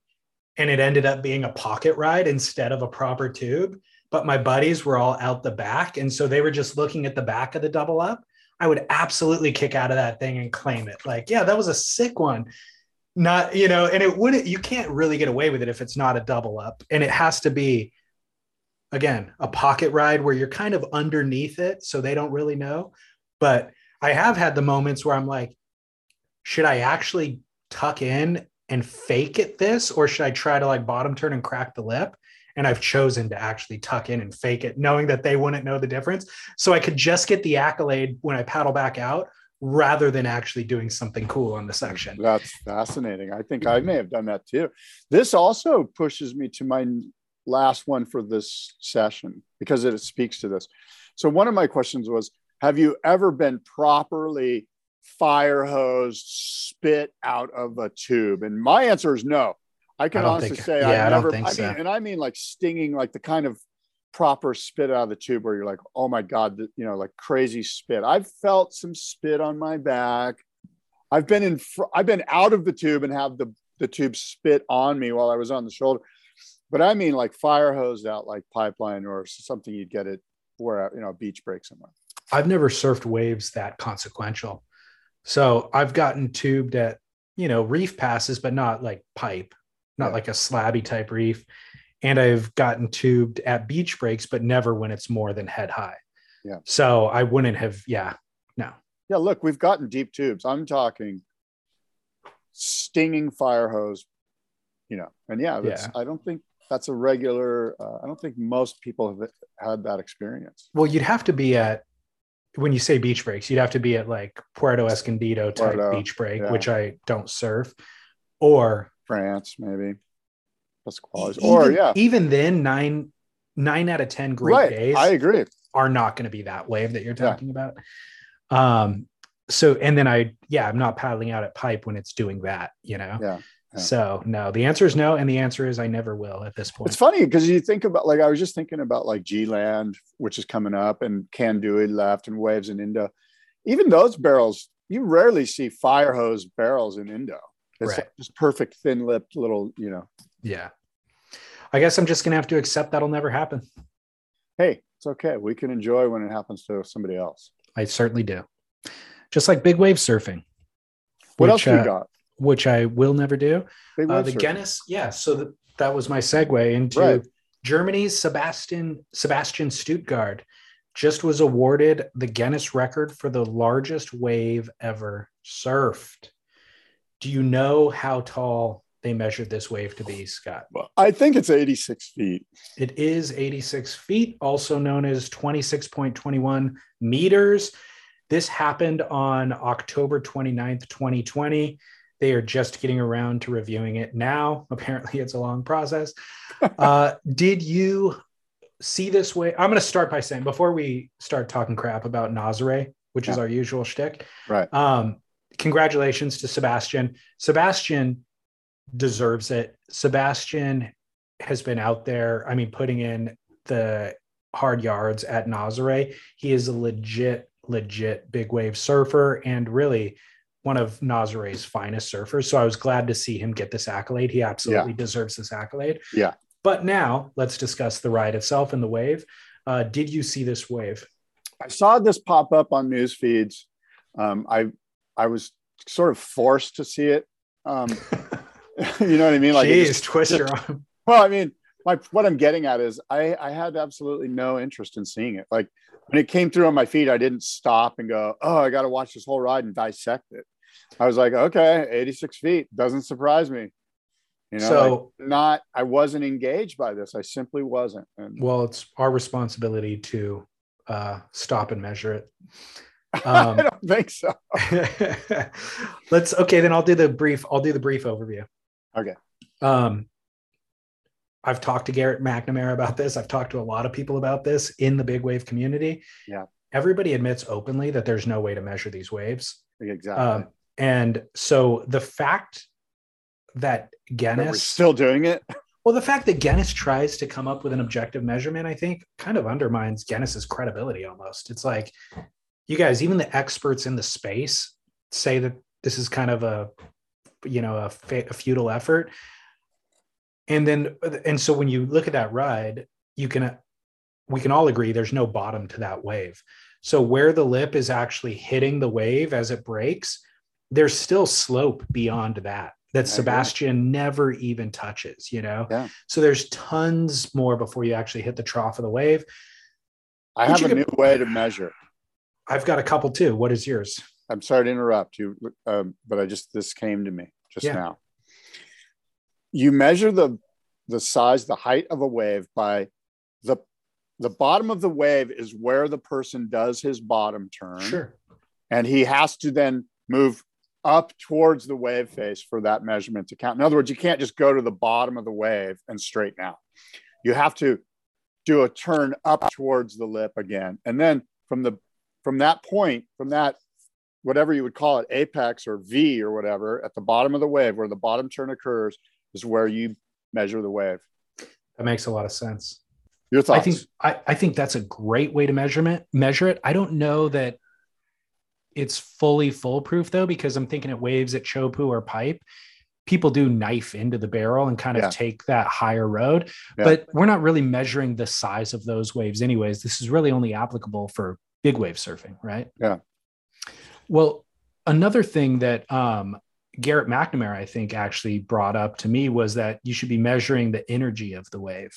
and it ended up being a pocket ride instead of a proper tube, but my buddies were all out the back, and so they were just looking at the back of the double up. I would absolutely kick out of that thing and claim it. Like, yeah, that was a sick one. Not you know and it wouldn't you can't really get away with it if it's not a double up. And it has to be again a pocket ride where you're kind of underneath it so they don't really know. But i have had the moments where i'm like should i actually tuck in and fake it this or should i try to like bottom turn and crack the lip and i've chosen to actually tuck in and fake it knowing that they wouldn't know the difference so i could just get the accolade when i paddle back out rather than actually doing something cool on the section That's fascinating. I think I may have done that too. This also pushes me to my last one for this session because it speaks to this. So, one of my questions was Have you ever been properly fire hosed, spit out of a tube? And my answer is no. I can I honestly think- say yeah, I don't never, think I mean, so. and I mean like stinging, like the kind of proper spit out of the tube where you're like, oh my God, you know, like crazy spit. I've felt some spit on my back. I've been in, fr- I've been out of the tube and have the, the tube spit on me while I was on the shoulder. But I mean like fire hosed out like pipeline or something you'd get it where, you know, a beach break somewhere. I've never surfed waves that consequential. So I've gotten tubed at, you know, reef passes, but not like pipe, not like a slabby type reef. And I've gotten tubed at beach breaks, but never when it's more than head high. Yeah. So I wouldn't have, yeah, no. Yeah, look, we've gotten deep tubes. I'm talking stinging fire hose, you know, and yeah, that's, Yeah. I don't think that's a regular. Uh, I don't think most people have had that experience. Well, you'd have to be at, when you say beach breaks, you'd have to be at like Puerto Escondido type Puerto, beach break, yeah. which I don't surf, or France, maybe. That's quality. Or yeah, even then, nine nine out of ten great right. days I agree. are not going to be that wave that you're Yeah. talking about. Um, so and then I yeah, I'm not paddling out at pipe when it's doing that, you know. Yeah. yeah. So no, the answer is no, and the answer is I never will at this point. It's funny because you think about like I was just thinking about like G Land, which is coming up, and Kandui left, and Waves in Indo. Even those barrels, you rarely see fire hose barrels in Indo. It's Right. just perfect, thin lipped little, you know. yeah. I guess I'm just gonna have to accept that'll never happen. Hey, it's okay. We can enjoy when it happens to somebody else. I certainly do. Just like big wave surfing. What which, else we uh, got? Which I will never do. Uh, the surfing. Guinness, yeah. So that that was my segue into Right. Germany's Sebastian Sebastian Steudtner just was awarded the Guinness record for the largest wave ever surfed. Do you know how tall they measured this wave to be, Scott? Well, I think it's 86 feet. It is 86 feet, also known as 26.21 meters. This happened on October 29th, 2020. They are just getting around to reviewing it now. Apparently, it's a long process. uh, did you see this way? I'm going to start by saying before we start talking crap about Nazare, which yeah. is our usual shtick. Right. Um, congratulations to Sebastian. Sebastian deserves it. Sebastian has been out there. I mean, putting in the hard yards at Nazare. He is a legit, legit big wave surfer and really one of Nazare's finest surfers. So I was glad to see him get this accolade. He absolutely yeah. deserves this accolade. Yeah. But now let's discuss the ride itself and the wave. Uh, did you see this wave? I saw this pop up on news feeds. Um, I I was sort of forced to see it. Um, you know what I mean? Like, Jeez, just, twist your arm. Well, I mean, my what I'm getting at is I I had absolutely no interest in seeing it. Like when it came through on my feed, I didn't stop and go, "Oh, I got to watch this whole ride and dissect it." I was like, "Okay, 86 feet doesn't surprise me." You know, so like not I wasn't engaged by this. I simply wasn't. And, well, it's our responsibility to uh, stop and measure it. Um, I don't think so. let's okay. Then I'll do the brief. I'll do the brief overview. Okay. Um, I've talked to Garrett McNamara about this. I've talked to a lot of people about this in the big wave community. Yeah. Everybody admits openly that there's no way to measure these waves. Exactly. Um, and so the fact that Guinness we're still doing it. Well, the fact that Guinness tries to come up with an objective measurement, I think, kind of undermines Guinness's credibility almost. It's like, you guys, even the experts in the space say that this is kind of a, you know, a, a futile effort. And then, and so when you look at that ride, you can, we can all agree there's no bottom to that wave. So where the lip is actually hitting the wave as it breaks, there's still slope beyond that that Sebastian never even touches, you know? Yeah. So there's tons more before you actually hit the trough of the wave. I have a new way to measure. I've got a couple too. What is yours? I'm sorry to interrupt you, um, but I just, this came to me just yeah. now. You measure the, the size, the height of a wave by the, the bottom of the wave is where the person does his bottom turn. Sure. And he has to then move up towards the wave face for that measurement to count. In other words, you can't just go to the bottom of the wave and straighten out. You have to do a turn up towards the lip again. And then from the from that point, from that whatever you would call it, apex or V or whatever, at the bottom of the wave where the bottom turn occurs is where you measure the wave. That makes a lot of sense. Your thoughts? I think I, I think that's a great way to measurement measure it. I don't know that it's fully foolproof though, because I'm thinking it waves at Chopu or pipe. People do knife into the barrel and kind of yeah. take that higher road, yeah. but we're not really measuring the size of those waves, anyways. This is really only applicable for big wave surfing, right? Yeah. Well, another thing that um, Garrett McNamara, I think, actually brought up to me was that you should be measuring the energy of the wave.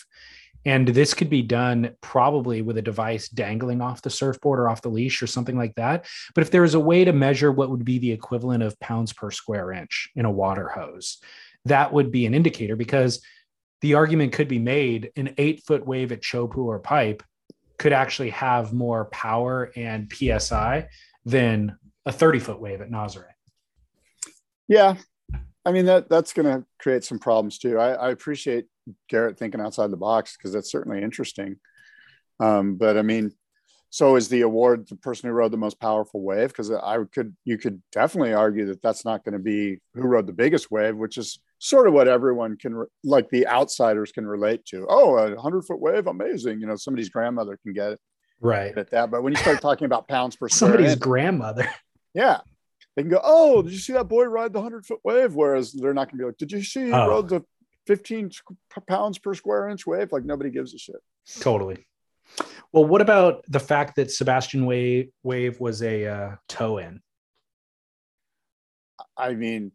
And this could be done probably with a device dangling off the surfboard or off the leash or something like that. But if there is a way to measure what would be the equivalent of pounds per square inch in a water hose, that would be an indicator because the argument could be made an eight foot wave at Chopu or pipe could actually have more power and PSI than a 30 foot wave at Nazare. Yeah. I mean, that that's going to create some problems too. I, I appreciate Garrett thinking outside the box because that's certainly interesting. Um, but I mean, so is the award the person who rode the most powerful wave? Because I could, you could definitely argue that that's not going to be who rode the biggest wave, which is sort of what everyone can, like the outsiders can relate to. Oh, a hundred foot wave, amazing! You know, somebody's grandmother can get it right at that. But when you start talking about pounds per somebody's grandmother, yeah, they can go, oh, did you see that boy ride the hundred foot wave? Whereas they're not going to be like, did you see he oh. rode the 15 pounds per square inch wave. Like nobody gives a shit. Totally. Well, what about the fact that Sebastian Wave, Wave was a uh, toe in? I mean,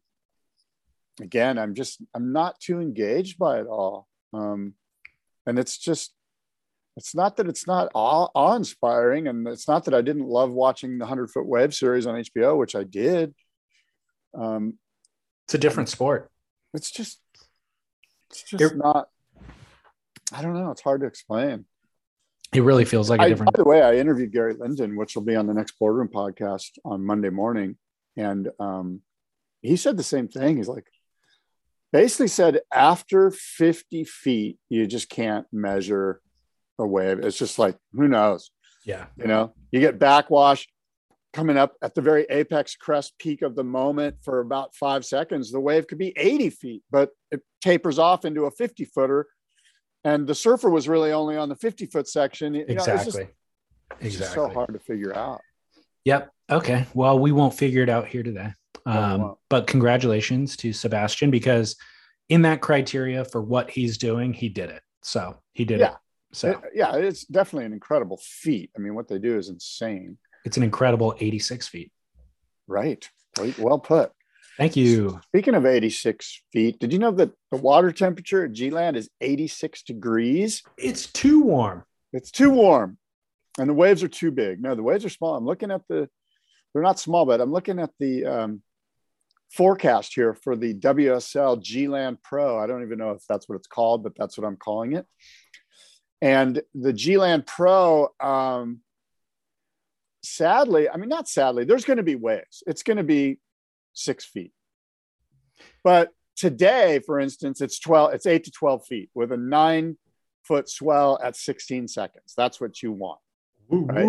again, I'm just, I'm not too engaged by it all. Um, and it's just, it's not that it's not awe inspiring. And it's not that I didn't love watching the 100 foot wave series on HBO, which I did. Um, it's a different sport. It's just, It's just not. I don't know. It's hard to explain. It really feels like a different. By the way, I interviewed Gary Linden, which will be on the next boardroom podcast on Monday morning, and um, he said the same thing. He's like, basically said after 50 feet, you just can't measure a wave. It's just like, who knows? Yeah. You know, you get backwash coming up at the very apex crest peak of the moment for about five seconds. The wave could be 80 feet, but it tapers off into a 50 footer. And the surfer was really only on the 50 foot section. You know, it's just- Exactly. it's exactly. so hard to figure out. Yep. Okay. Well, we won't figure it out here today. We Um, won't. but congratulations to Sebastian because in that criteria for what he's doing, he did it. So he did Yeah. it. So It- yeah, it's definitely an incredible feat. I mean, what they do is insane. it's an incredible 86 feet. Right. Well, well put. Thank you. Speaking of 86 feet, did you know that the water temperature at G Land is 86 degrees? It's too warm. It's too warm and the waves are too big. No, the waves are small. I'm looking at the, they're not small, but I'm looking at the um, forecast here for the WSL G Land Pro. I don't even know if that's what it's called, but that's what I'm calling it. And the G Land Pro, um, sadly, I mean, not sadly, there's going to be waves. It's going to be six feet. But today, for instance, it's 12, it's eight to 12 feet with a nine foot swell at 16 seconds. That's what you want. Right.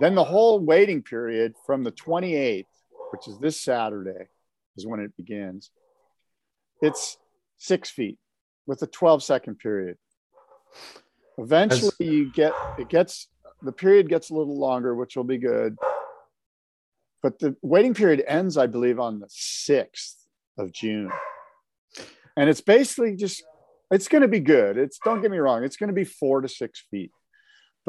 Then the whole waiting period from the 28th, which is this Saturday, is when it begins. It's six feet with a 12 second period. Eventually, you get it gets the period gets a little longer, which will be good. But the waiting period ends, I believe, on the 6th of June. And it's basically just, it's going to be good. It's, don't get me wrong, it's going to be four to six feet,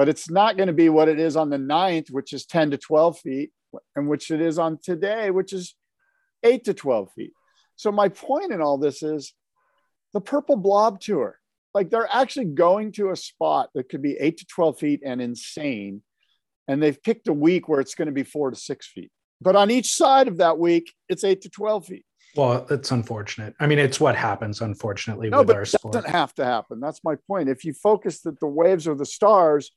but it's not going to be what it is on the 9th, which is 10 to 12 feet, and which it is on today, which is eight to 12 feet. So, my point in all this is the Purple Blob Tour. Like they're actually going to a spot that could be eight to 12 feet and insane. And they've picked a week where it's going to be four to six feet. But on each side of that week, it's eight to 12 feet. Well, it's unfortunate. I mean, it's what happens, unfortunately, No, with but our it sport. doesn't have to happen. That's my point. If you focus that the waves are the stars,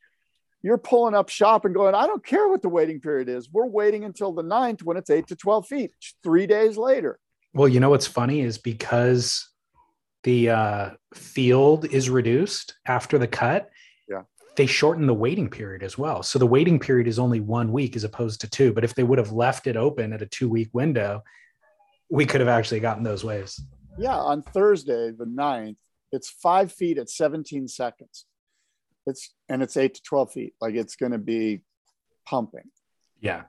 you're pulling up shop and going, I don't care what the waiting period is. We're waiting until the ninth when it's eight to 12 feet, three days later. Well, you know what's funny is because the uh, field is reduced after the cut. Yeah. They shorten the waiting period as well. So the waiting period is only one week as opposed to two. But if they would have left it open at a two week window, we could have actually gotten those waves. Yeah, on Thursday, the 9th, it's five feet at 17 seconds. It's and it's eight to 12 feet. Like it's going to be pumping. Yeah.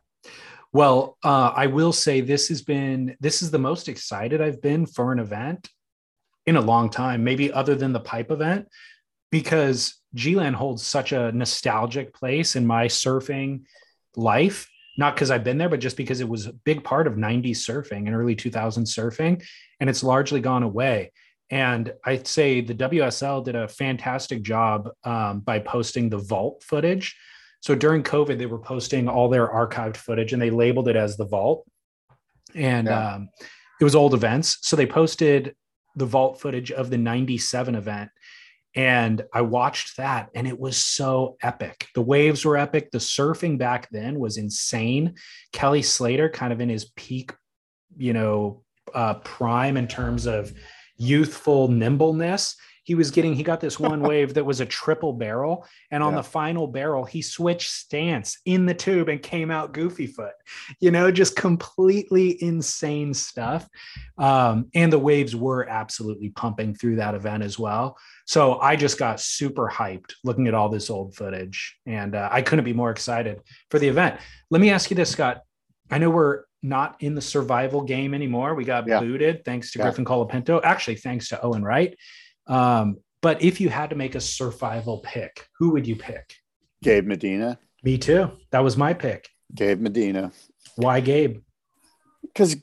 Well, uh, I will say this has been this is the most excited I've been for an event in a long time, maybe other than the pipe event, because G-Land holds such a nostalgic place in my surfing life. Not because I've been there, but just because it was a big part of 90s surfing and early 2000s surfing, and it's largely gone away. And I'd say the WSL did a fantastic job um, by posting the vault footage. So during COVID, they were posting all their archived footage and they labeled it as the vault. And Yeah. um, it was old events. So they posted the vault footage of the 97 event. And I watched that and it was so epic. The waves were epic. The surfing back then was insane. Kelly Slater, kind of in his peak, you know, uh, prime in terms of youthful nimbleness. He was getting, he got this one wave that was a triple barrel. And on Yeah. the final barrel, he switched stance in the tube and came out goofy foot, you know, just completely insane stuff. Um, and the waves were absolutely pumping through that event as well. So I just got super hyped looking at all this old footage. And uh, I couldn't be more excited for the event. Let me ask you this, Scott. I know we're not in the survival game anymore. We got Yeah. booted thanks to Yeah. Griffin Colapinto, actually, thanks to Owen Wright. Um, but if you had to make a survival pick, who would you pick? Gabe Medina. Me too. That was my pick. Gabe Medina. Why Gabe? Because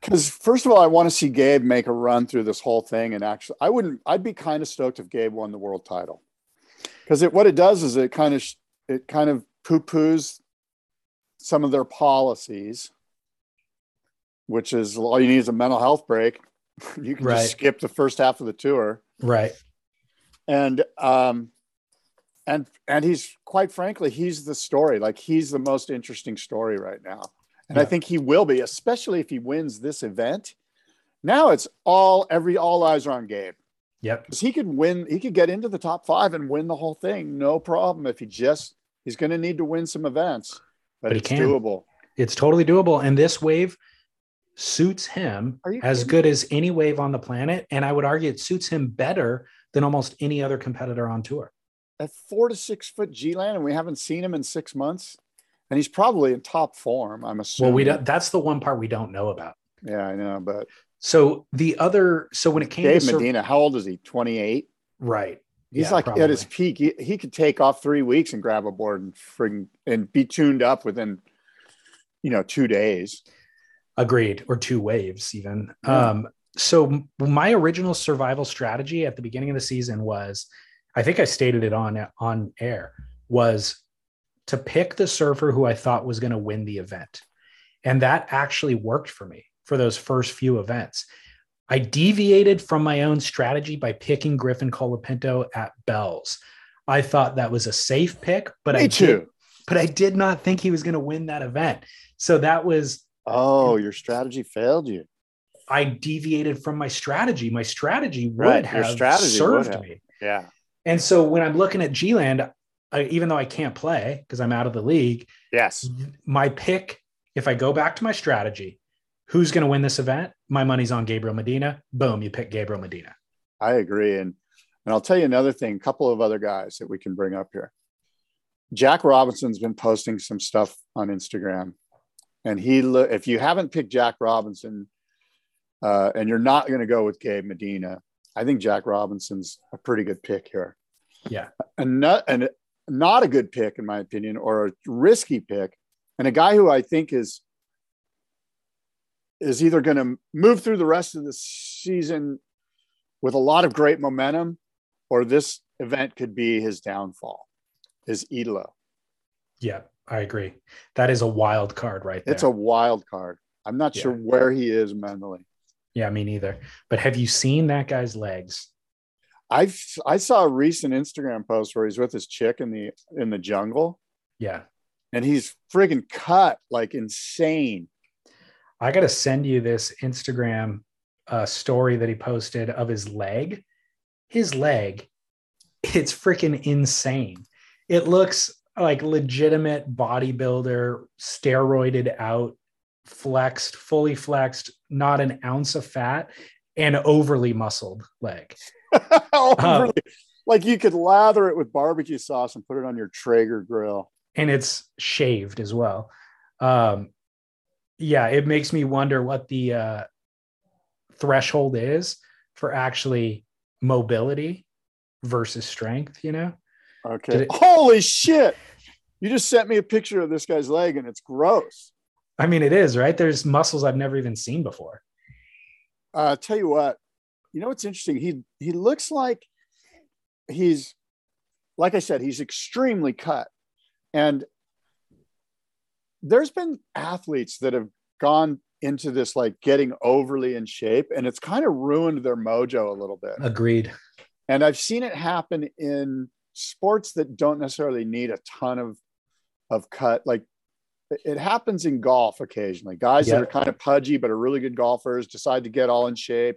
because first of all, I want to see Gabe make a run through this whole thing. And actually, I wouldn't. I'd be kind of stoked if Gabe won the world title. Because it what it does is it kind of it kind of poo poos some of their policies, which is all you need is a mental health break. you can Right. just skip the first half of the tour. Right. and um and and he's quite frankly he's the story like he's the most interesting story right now and i think he will be especially if he wins this event now it's all every all eyes are on gabe Yep. because he could win he could get into the top five and win the whole thing no problem if he just he's going to need to win some events but, But he it's can. doable It's totally doable. And this wave suits him as kidding? good as any wave on the planet. And I would argue it suits him better than almost any other competitor on tour. at four to six foot g-land and we haven't seen him in six months and he's probably in top form i'm assuming Well, we don't, that's the one part we don't know about. yeah i know but So the other, so when it came Dave to sur- Medina, how old is he? 28. right, He's Yeah, like at his peak. He, he could take off three weeks and grab a board and friggin' and be tuned up within, you know, two days. Agreed, or two waves even. Yeah. Um, so my original survival strategy at the beginning of the season was, I think I stated it on on air, was to pick the surfer who I thought was going to win the event, and that actually worked for me for those first few events. I deviated from my own strategy by picking Griffin Colapinto at Bells. I thought that was a safe pick, but Me I too. did, but I did not think he was going to win that event. So that was Oh, your strategy failed you. I deviated from my strategy. My strategy would Right, have strategy served have. me. Yeah. And so when I'm looking at G Land, I, even though I can't play because I'm out of the league, Yes. my pick, if I go back to my strategy, who's going to win this event? My money's on Gabriel Medina. Boom, you pick Gabriel Medina. I agree. And and I'll tell you another thing, a couple of other guys that we can bring up here. Jack Robinson's been posting some stuff on Instagram. And he lo- if you haven't picked Jack Robinson, uh, and you're not going to go with Gabe Medina, I think Jack Robinson's a pretty good pick here. Yeah. and not and not a good pick in my opinion, or a risky pick, and a guy who I think is is either going to move through the rest of the season with a lot of great momentum, or this event could be his downfall. Is Italo? Yeah, I agree. That is a wild card right there. It's a wild card. I'm not sure where he is mentally. yeah, me neither. But have you seen that guy's legs? I I saw a recent Instagram post where he's with his chick in the in the jungle, Yeah. and he's friggin' cut like insane. I got to send you this Instagram uh, story that he posted of his leg. His leg, it's freaking insane. It looks like legitimate bodybuilder, steroided out, flexed, fully flexed, not an ounce of fat, and overly muscled leg. Overly- like you could lather it with barbecue sauce and put it on your Traeger grill. and it's shaved as well. Um, yeah, it makes me wonder what the uh, threshold is for actually mobility versus strength. You know, Okay. It- Holy shit. You just sent me a picture of this guy's leg and it's gross. I mean, it is right. There's muscles I've never even seen before. Uh tell you what, you know what's interesting? He he looks like he's like I said, he's extremely cut. And there's been athletes that have gone into this like getting overly in shape and it's kind of ruined their mojo a little bit. Agreed. And I've seen it happen in sports that don't necessarily need a ton of of cut. Like it- happens in golf occasionally. Guys that are kind of pudgy but are really good golfers decide to get all in shape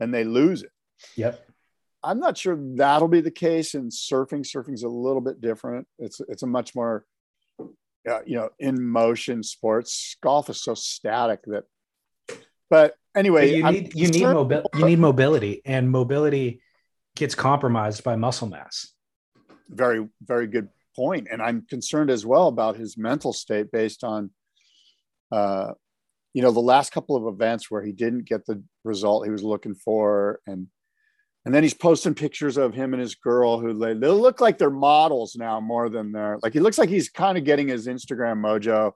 and they lose it. Yep. I'm not sure that'll be the case in surfing. Surfing's a little bit different. It's it's a much more uh, you know in motion sports. Golf is so static that. But anyway, you I'm need you need mobility. You need mobility, and mobility gets compromised by muscle mass. very very good point and i'm concerned as well about his mental state based on uh you know the last couple of events where he didn't get the result he was looking for. And and then he's posting pictures of him and his girl who they, they look like they're models now more than they're like he looks like he's kind of getting his instagram mojo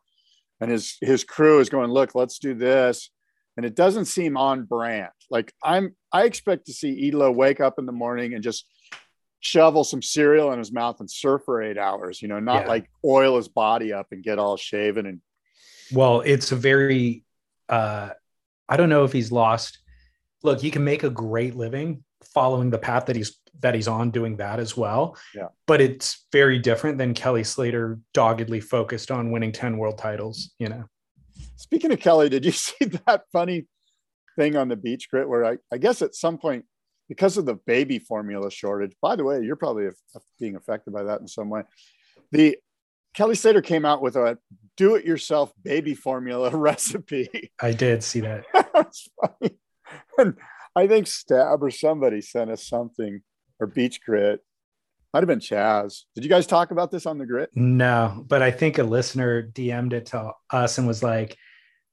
and his his crew is going look let's do this. And it doesn't seem on brand. Like i'm i expect to see Italo wake up in the morning and just shovel some cereal in his mouth and surf for eight hours, you know, not Yeah. like oil his body up and get all shaven and Well, it's a very uh I don't know if he's lost look, he can make a great living following the path that he's that he's on doing that as well. Yeah. But it's very different than Kelly Slater doggedly focused on winning 10 world titles, you know. Speaking of Kelly, did you see that funny thing on the BeachGrit where I, I guess at some point, because of the baby formula shortage, by the way, you're probably being affected by that in some way. The Kelly Slater came out with a do it yourself baby formula recipe. I did see that. That's funny. And I think Stab or somebody sent us something or BeachGrit. Might have been Chas. Did you guys talk about this on the grit? No, but I think a listener DM'd it to us and was like,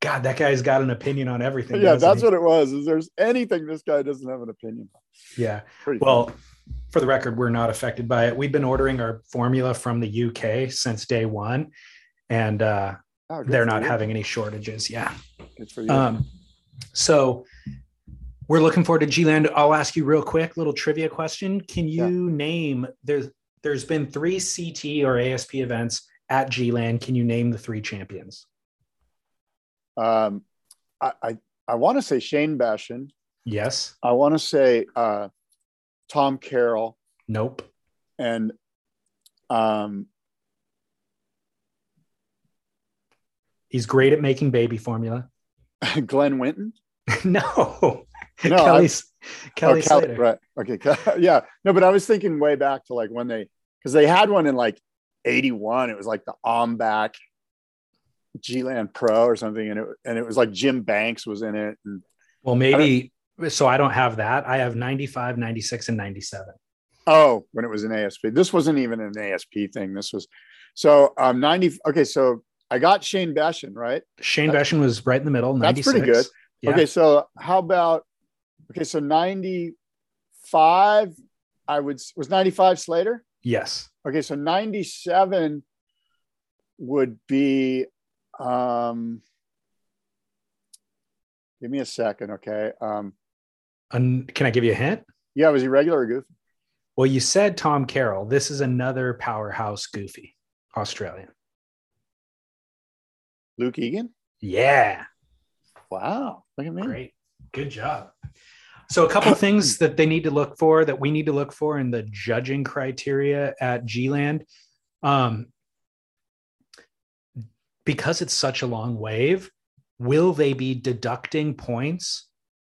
God, that guy's got an opinion on everything. Yeah, that's he? what it was. Is there's anything this guy doesn't have an opinion on? Yeah. Pretty well, funny. for the record, we're not affected by it. We've been ordering our formula from the UK since day one, and uh, oh, they're not you. having any shortages. Yeah. Good for you. Um, so we're looking forward to G-Land. I'll ask you real quick, little trivia question. Can you yeah. name there's there's been three CT or ASP events at G-Land. Can you name the three champions? Um, I I, I want to say Shane Beschen. Yes. I want to say uh, Tom Carroll. Nope. And um, he's great at making baby formula. Glen Winton. no. no, Kelly's Kelly, oh, Kelly right? Okay, yeah, no, but I was thinking way back to like when they because they had one in like '81. It was like the Omback G-Land Pro or something, and it and it was like Jim Banks was in it. And well, maybe I so I don't have that. I have 95, 96, and 97. Oh, when it was an ASP. This wasn't even an ASP thing. This was so um 90. Okay, so I got Shane Beschen, right? Shane Beschen was right in the middle. 96. That's pretty good. Yeah. Okay, so how about Okay, so 95, I would was 95 Slater? Yes. Okay, so 97 would be um give me a second, okay. Um um, can I give you a hint? Yeah, was he regular or goofy? Well, you said Tom Carroll. This is another powerhouse goofy, Australian. Luke Egan? Yeah. Wow. Look at me. Great. Good job. So a couple things that they need to look for that we need to look for in the judging criteria at G-Land. Um, because it's such a long wave, will they be deducting points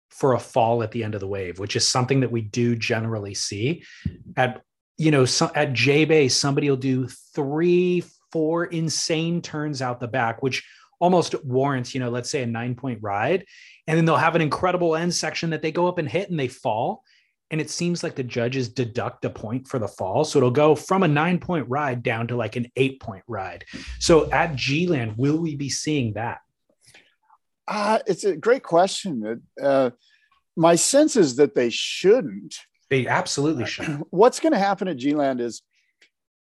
for a fall at the end of the wave, which is something that we do generally see at you know so, at J Bay somebody will do three, four insane turns out the back, which almost warrants, you know, let's say a nine point ride. And then they'll have an incredible end section that they go up and hit and they fall. And it seems like the judges deduct a point for the fall. So it'll go from a nine point ride down to like an eight point ride. So at G Land, will we be seeing that? Uh, it's a great question. Uh, my sense is that they shouldn't. They absolutely shouldn't. What's going to happen at G Land is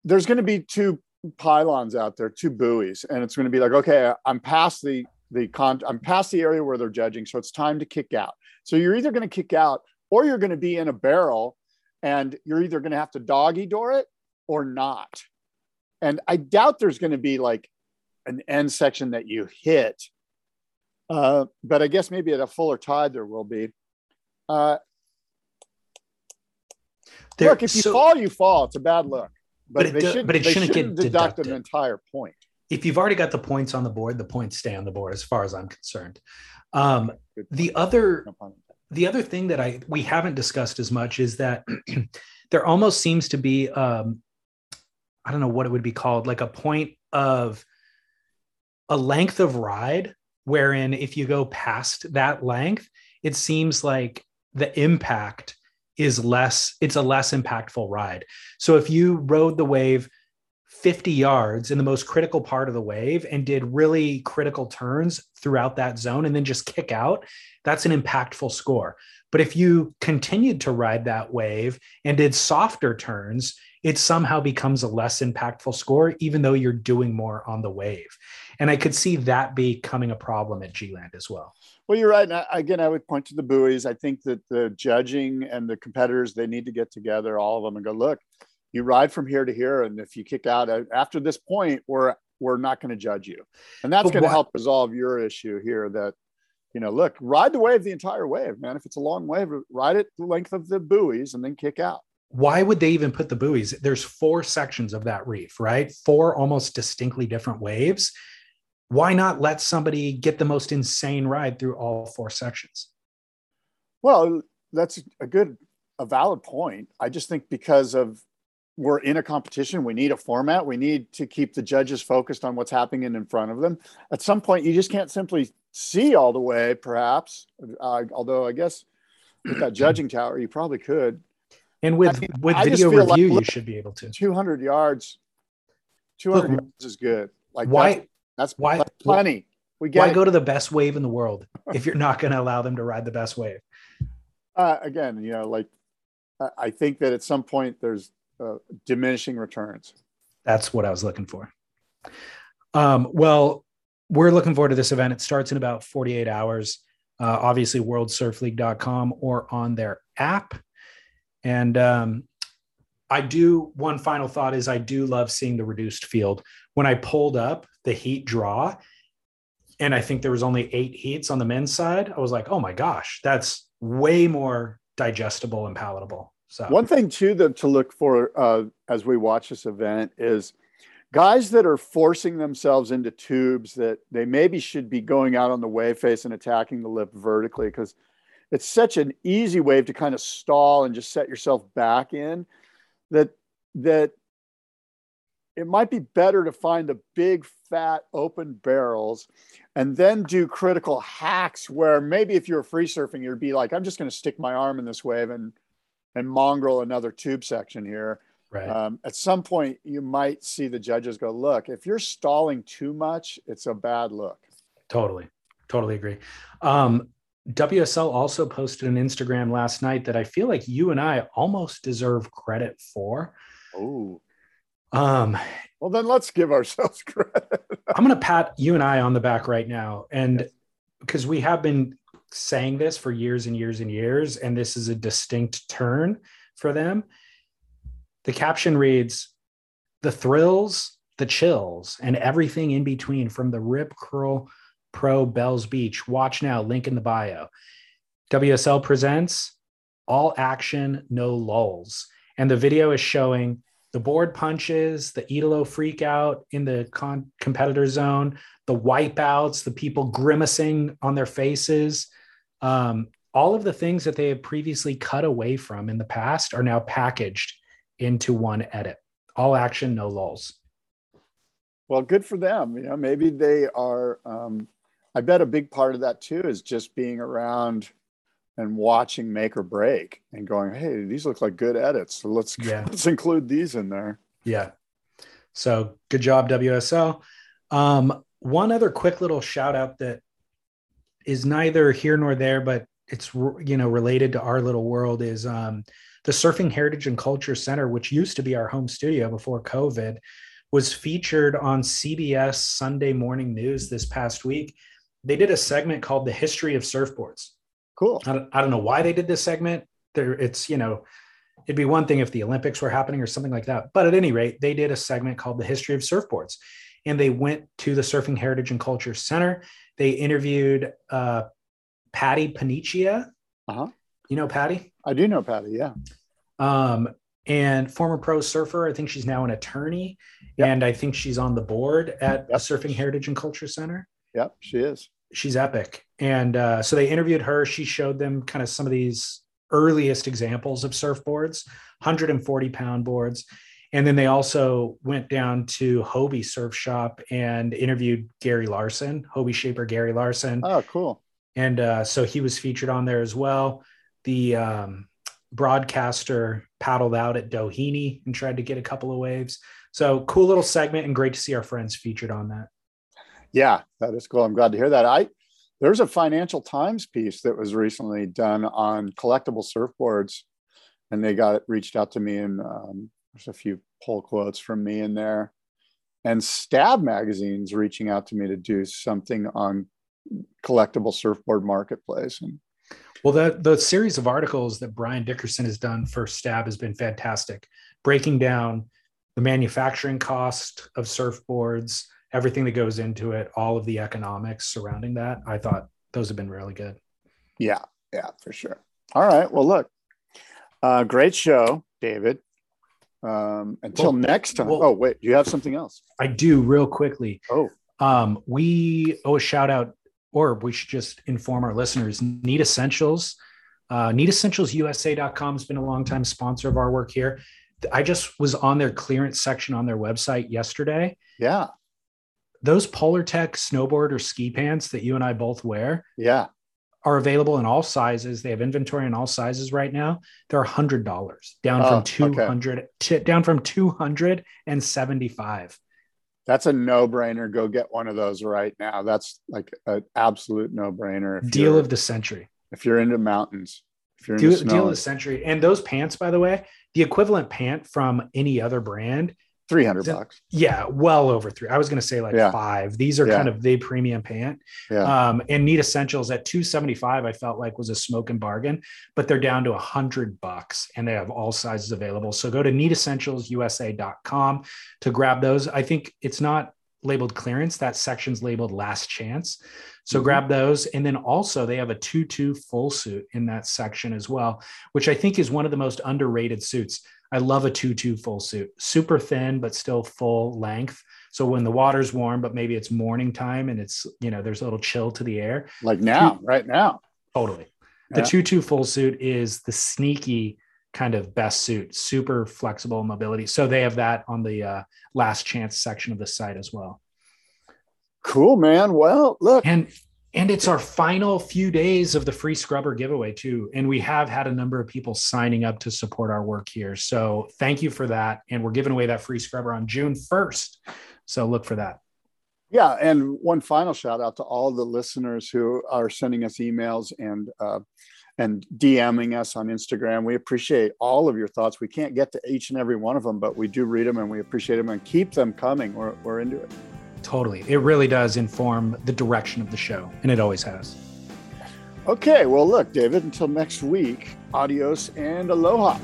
there's going to be two pylons out there, two buoys, and it's going to be like, okay, I'm past the the con, I'm past the area where they're judging, so it's time to kick out. So you're either going to kick out or you're going to be in a barrel, and you're either going to have to doggy door it or not. And I doubt there's going to be like an end section that you hit, uh, but I guess maybe at a fuller tide there will be. Uh, there, look, if you so, fall, you fall. It's a bad look. But, but, it, do, should, but it shouldn't, shouldn't get deduct deducted. an entire point. If you've already got the points on the board, the points stay on the board, as far as I'm concerned. Um, the other, the other thing that I we haven't discussed as much is that there almost seems to be, um, I don't know what it would be called, like a point of a length of ride, wherein if you go past that length, it seems like the impact is less it's a less impactful ride. So if you rode the wave 50 yards in the most critical part of the wave and did really critical turns throughout that zone and then just kick out that's an impactful score but if you continued to ride that wave and did softer turns it somehow becomes a less impactful score even though you're doing more on the wave and i could see that becoming a problem at g-land as well well, you're right. And again, I would point to the buoys. I think that the judging and the competitors they need to get together, all of them, and go look. You ride from here to here, and if you kick out uh, after this point, we're we're not going to judge you, and that's going to help resolve your issue here. That you know, look, ride the wave the entire wave, man. If it's a long wave, ride it the length of the buoys and then kick out. Why would they even put the buoys? There's four sections of that reef, right? Four almost distinctly different waves. Why not let somebody get the most insane ride through all four sections? Well, that's a good, a valid point. I just think because of we're in a competition. We need a format. We need to keep the judges focused on what's happening in front of them. At some point, you just can't simply see all the way, perhaps. Uh, although I guess with that judging tower, you probably could. And with I mean, with video review, like, you should be able to. 200 yards. 200 yards is good. Like why- That's, that's why- that's plenty. We get Why it. go to the best wave in the world if you're not going to allow them to ride the best wave? uh, again, you know, like I think that at some point there's uh, diminishing returns. That's what I was looking for. Um, well, we're looking forward to this event. It starts in about 48 hours. Uh, obviously, worldsurfleague.com or on their app. And um, I do, one final thought is I do love seeing the reduced field. When I pulled up the heat draw, and I think there was only eight heats on the men's side, I was like, oh my gosh, that's way more digestible and palatable. So One thing too that to look for uh, as we watch this event is guys that are forcing themselves into tubes that they maybe should be going out on the wave face and attacking the lip vertically because it's such an easy wave to kind of stall and just set yourself back in that that it might be better to find the big fat open barrels and then do critical hacks where maybe if you're free surfing you'd be like i'm just going to stick my arm in this wave and and mongrel another tube section here right. um, at some point you might see the judges go look if you're stalling too much it's a bad look Totally. Totally agree. Um, WSL also posted an Instagram last night that I feel like you and I almost deserve credit for. oh Um, well then let's give ourselves credit I'm going to pat you and I on the back right now. And because we have been saying this for years and years and years, and this is a distinct turn for them. The caption reads The thrills, the chills, and everything in between from the Rip Curl Pro Bells Beach. Watch now, link in the bio. WSL presents All Action, No Lulls. And the video is showing the board punches, the Italo freak out in the con- competitor zone, the wipeouts, the people grimacing on their faces. Um, all of the things that they had previously cut away from in the past are now packaged into one edit. All action, no lulls. well good for them you know maybe they are um, i bet a big part of that too is just being around and watching make or break and going hey these look like good edits so let's Yeah. let's include these in there Yeah. So good job, WSL. Um, one other quick little shout out that is neither here nor there, but it's you know related to our little world is um, the Surfing Heritage and Culture Center, which used to be our home studio before COVID, was featured on CBS Sunday Morning News this past week. They did a segment called "The History of Surfboards." Cool I don't, I don't know why they did this segment. There, it's you know, it'd be one thing if the Olympics were happening or something like that. But at any rate, they did a segment called "The History of Surfboards," and they went to the Surfing Heritage and Culture Center. They interviewed uh, Patty Paniccia. Uh-huh. You know Patty, i do know patty yeah um, and former pro surfer. I think she's now an attorney, Yep. and I think she's on the board at the Yep. Surfing Heritage and Culture Center. yep she is she's epic. And uh, so they interviewed her. She showed them kind of some of these earliest examples of surfboards, 140 pound boards. And then they also went down to Hobie Surf Shop and interviewed Gary Larson, Hobie shaper Gary Larson. oh cool And uh, so he was featured on there as well. The um, broadcaster paddled out at Doheny and tried to get a couple of waves. So cool little segment and great to see our friends featured on that. Yeah, that is cool. I'm glad to hear that. I there's a Financial Times piece that was recently done on collectible surfboards, and they got reached out to me, and um, there's a few pull quotes from me in there. And Stab Magazine's reaching out to me to do something on collectible surfboard marketplace, and Well, the the series of articles that Brian Dickerson has done for Stab has been fantastic, breaking down the manufacturing cost of surfboards, everything that goes into it, all of the economics surrounding that. I thought those have been really good. Yeah, yeah, for sure. All right. Well, look, uh, great show, David. Um, until well, next time. Well, oh, wait, do you have something else? I do, real quickly. Oh, um, we owe a shout out, or we should just inform our listeners. Need Essentials, uh, NeedEssentialsUSA.com has been a long time sponsor of our work here. I just was on their clearance section on their website yesterday. Yeah. Those Polar Tech snowboard or ski pants that you and I both wear. Yeah are available in all sizes. They have inventory in all sizes right now. They're a hundred dollars down oh, from two hundred okay. down from two hundred and seventy five. That's a no brainer. Go get one of those right now. That's like an absolute no brainer. Deal of the century. If you're into mountains, if you're deal, into deal of the century. And those pants, by the way, the equivalent pant from any other brand 300 bucks. Yeah, well over three. I was going to say like yeah. five. These are yeah. kind of the premium pant. Yeah. Um, and Need Essentials at 275, I felt like was a smoking bargain, but they're down to a hundred bucks and they have all sizes available. So go to needessentialsusa.com to grab those. I think it's not labeled clearance. That section's labeled last chance. So mm-hmm. grab those. And then also they have a 2-2 full suit in that section as well, which I think is one of the most underrated suits. I love a 2-2 full suit, super thin, but still full length. So when the water's warm, but maybe it's morning time and it's, you know, there's a little chill to the air. Like now, right now. Totally. The 2-2 full suit is the sneaky kind of best suit, super flexible mobility. So they have that on the uh, last chance section of the site as well. Cool, man. Well, look. And and it's our final few days of the free scrubber giveaway too and we have had a number of people signing up to support our work here so thank you for that and we're giving away that free scrubber on june 1st so look for that yeah and one final shout out to all the listeners who are sending us emails and uh, and DMing us on Instagram. We appreciate all of your thoughts. We can't get to each and every one of them, but we do read them and we appreciate them and keep them coming. We're, we're into it. Totally. It really does inform the direction of the show, and it always has. Okay. Well, look, David, until next week, adios and aloha.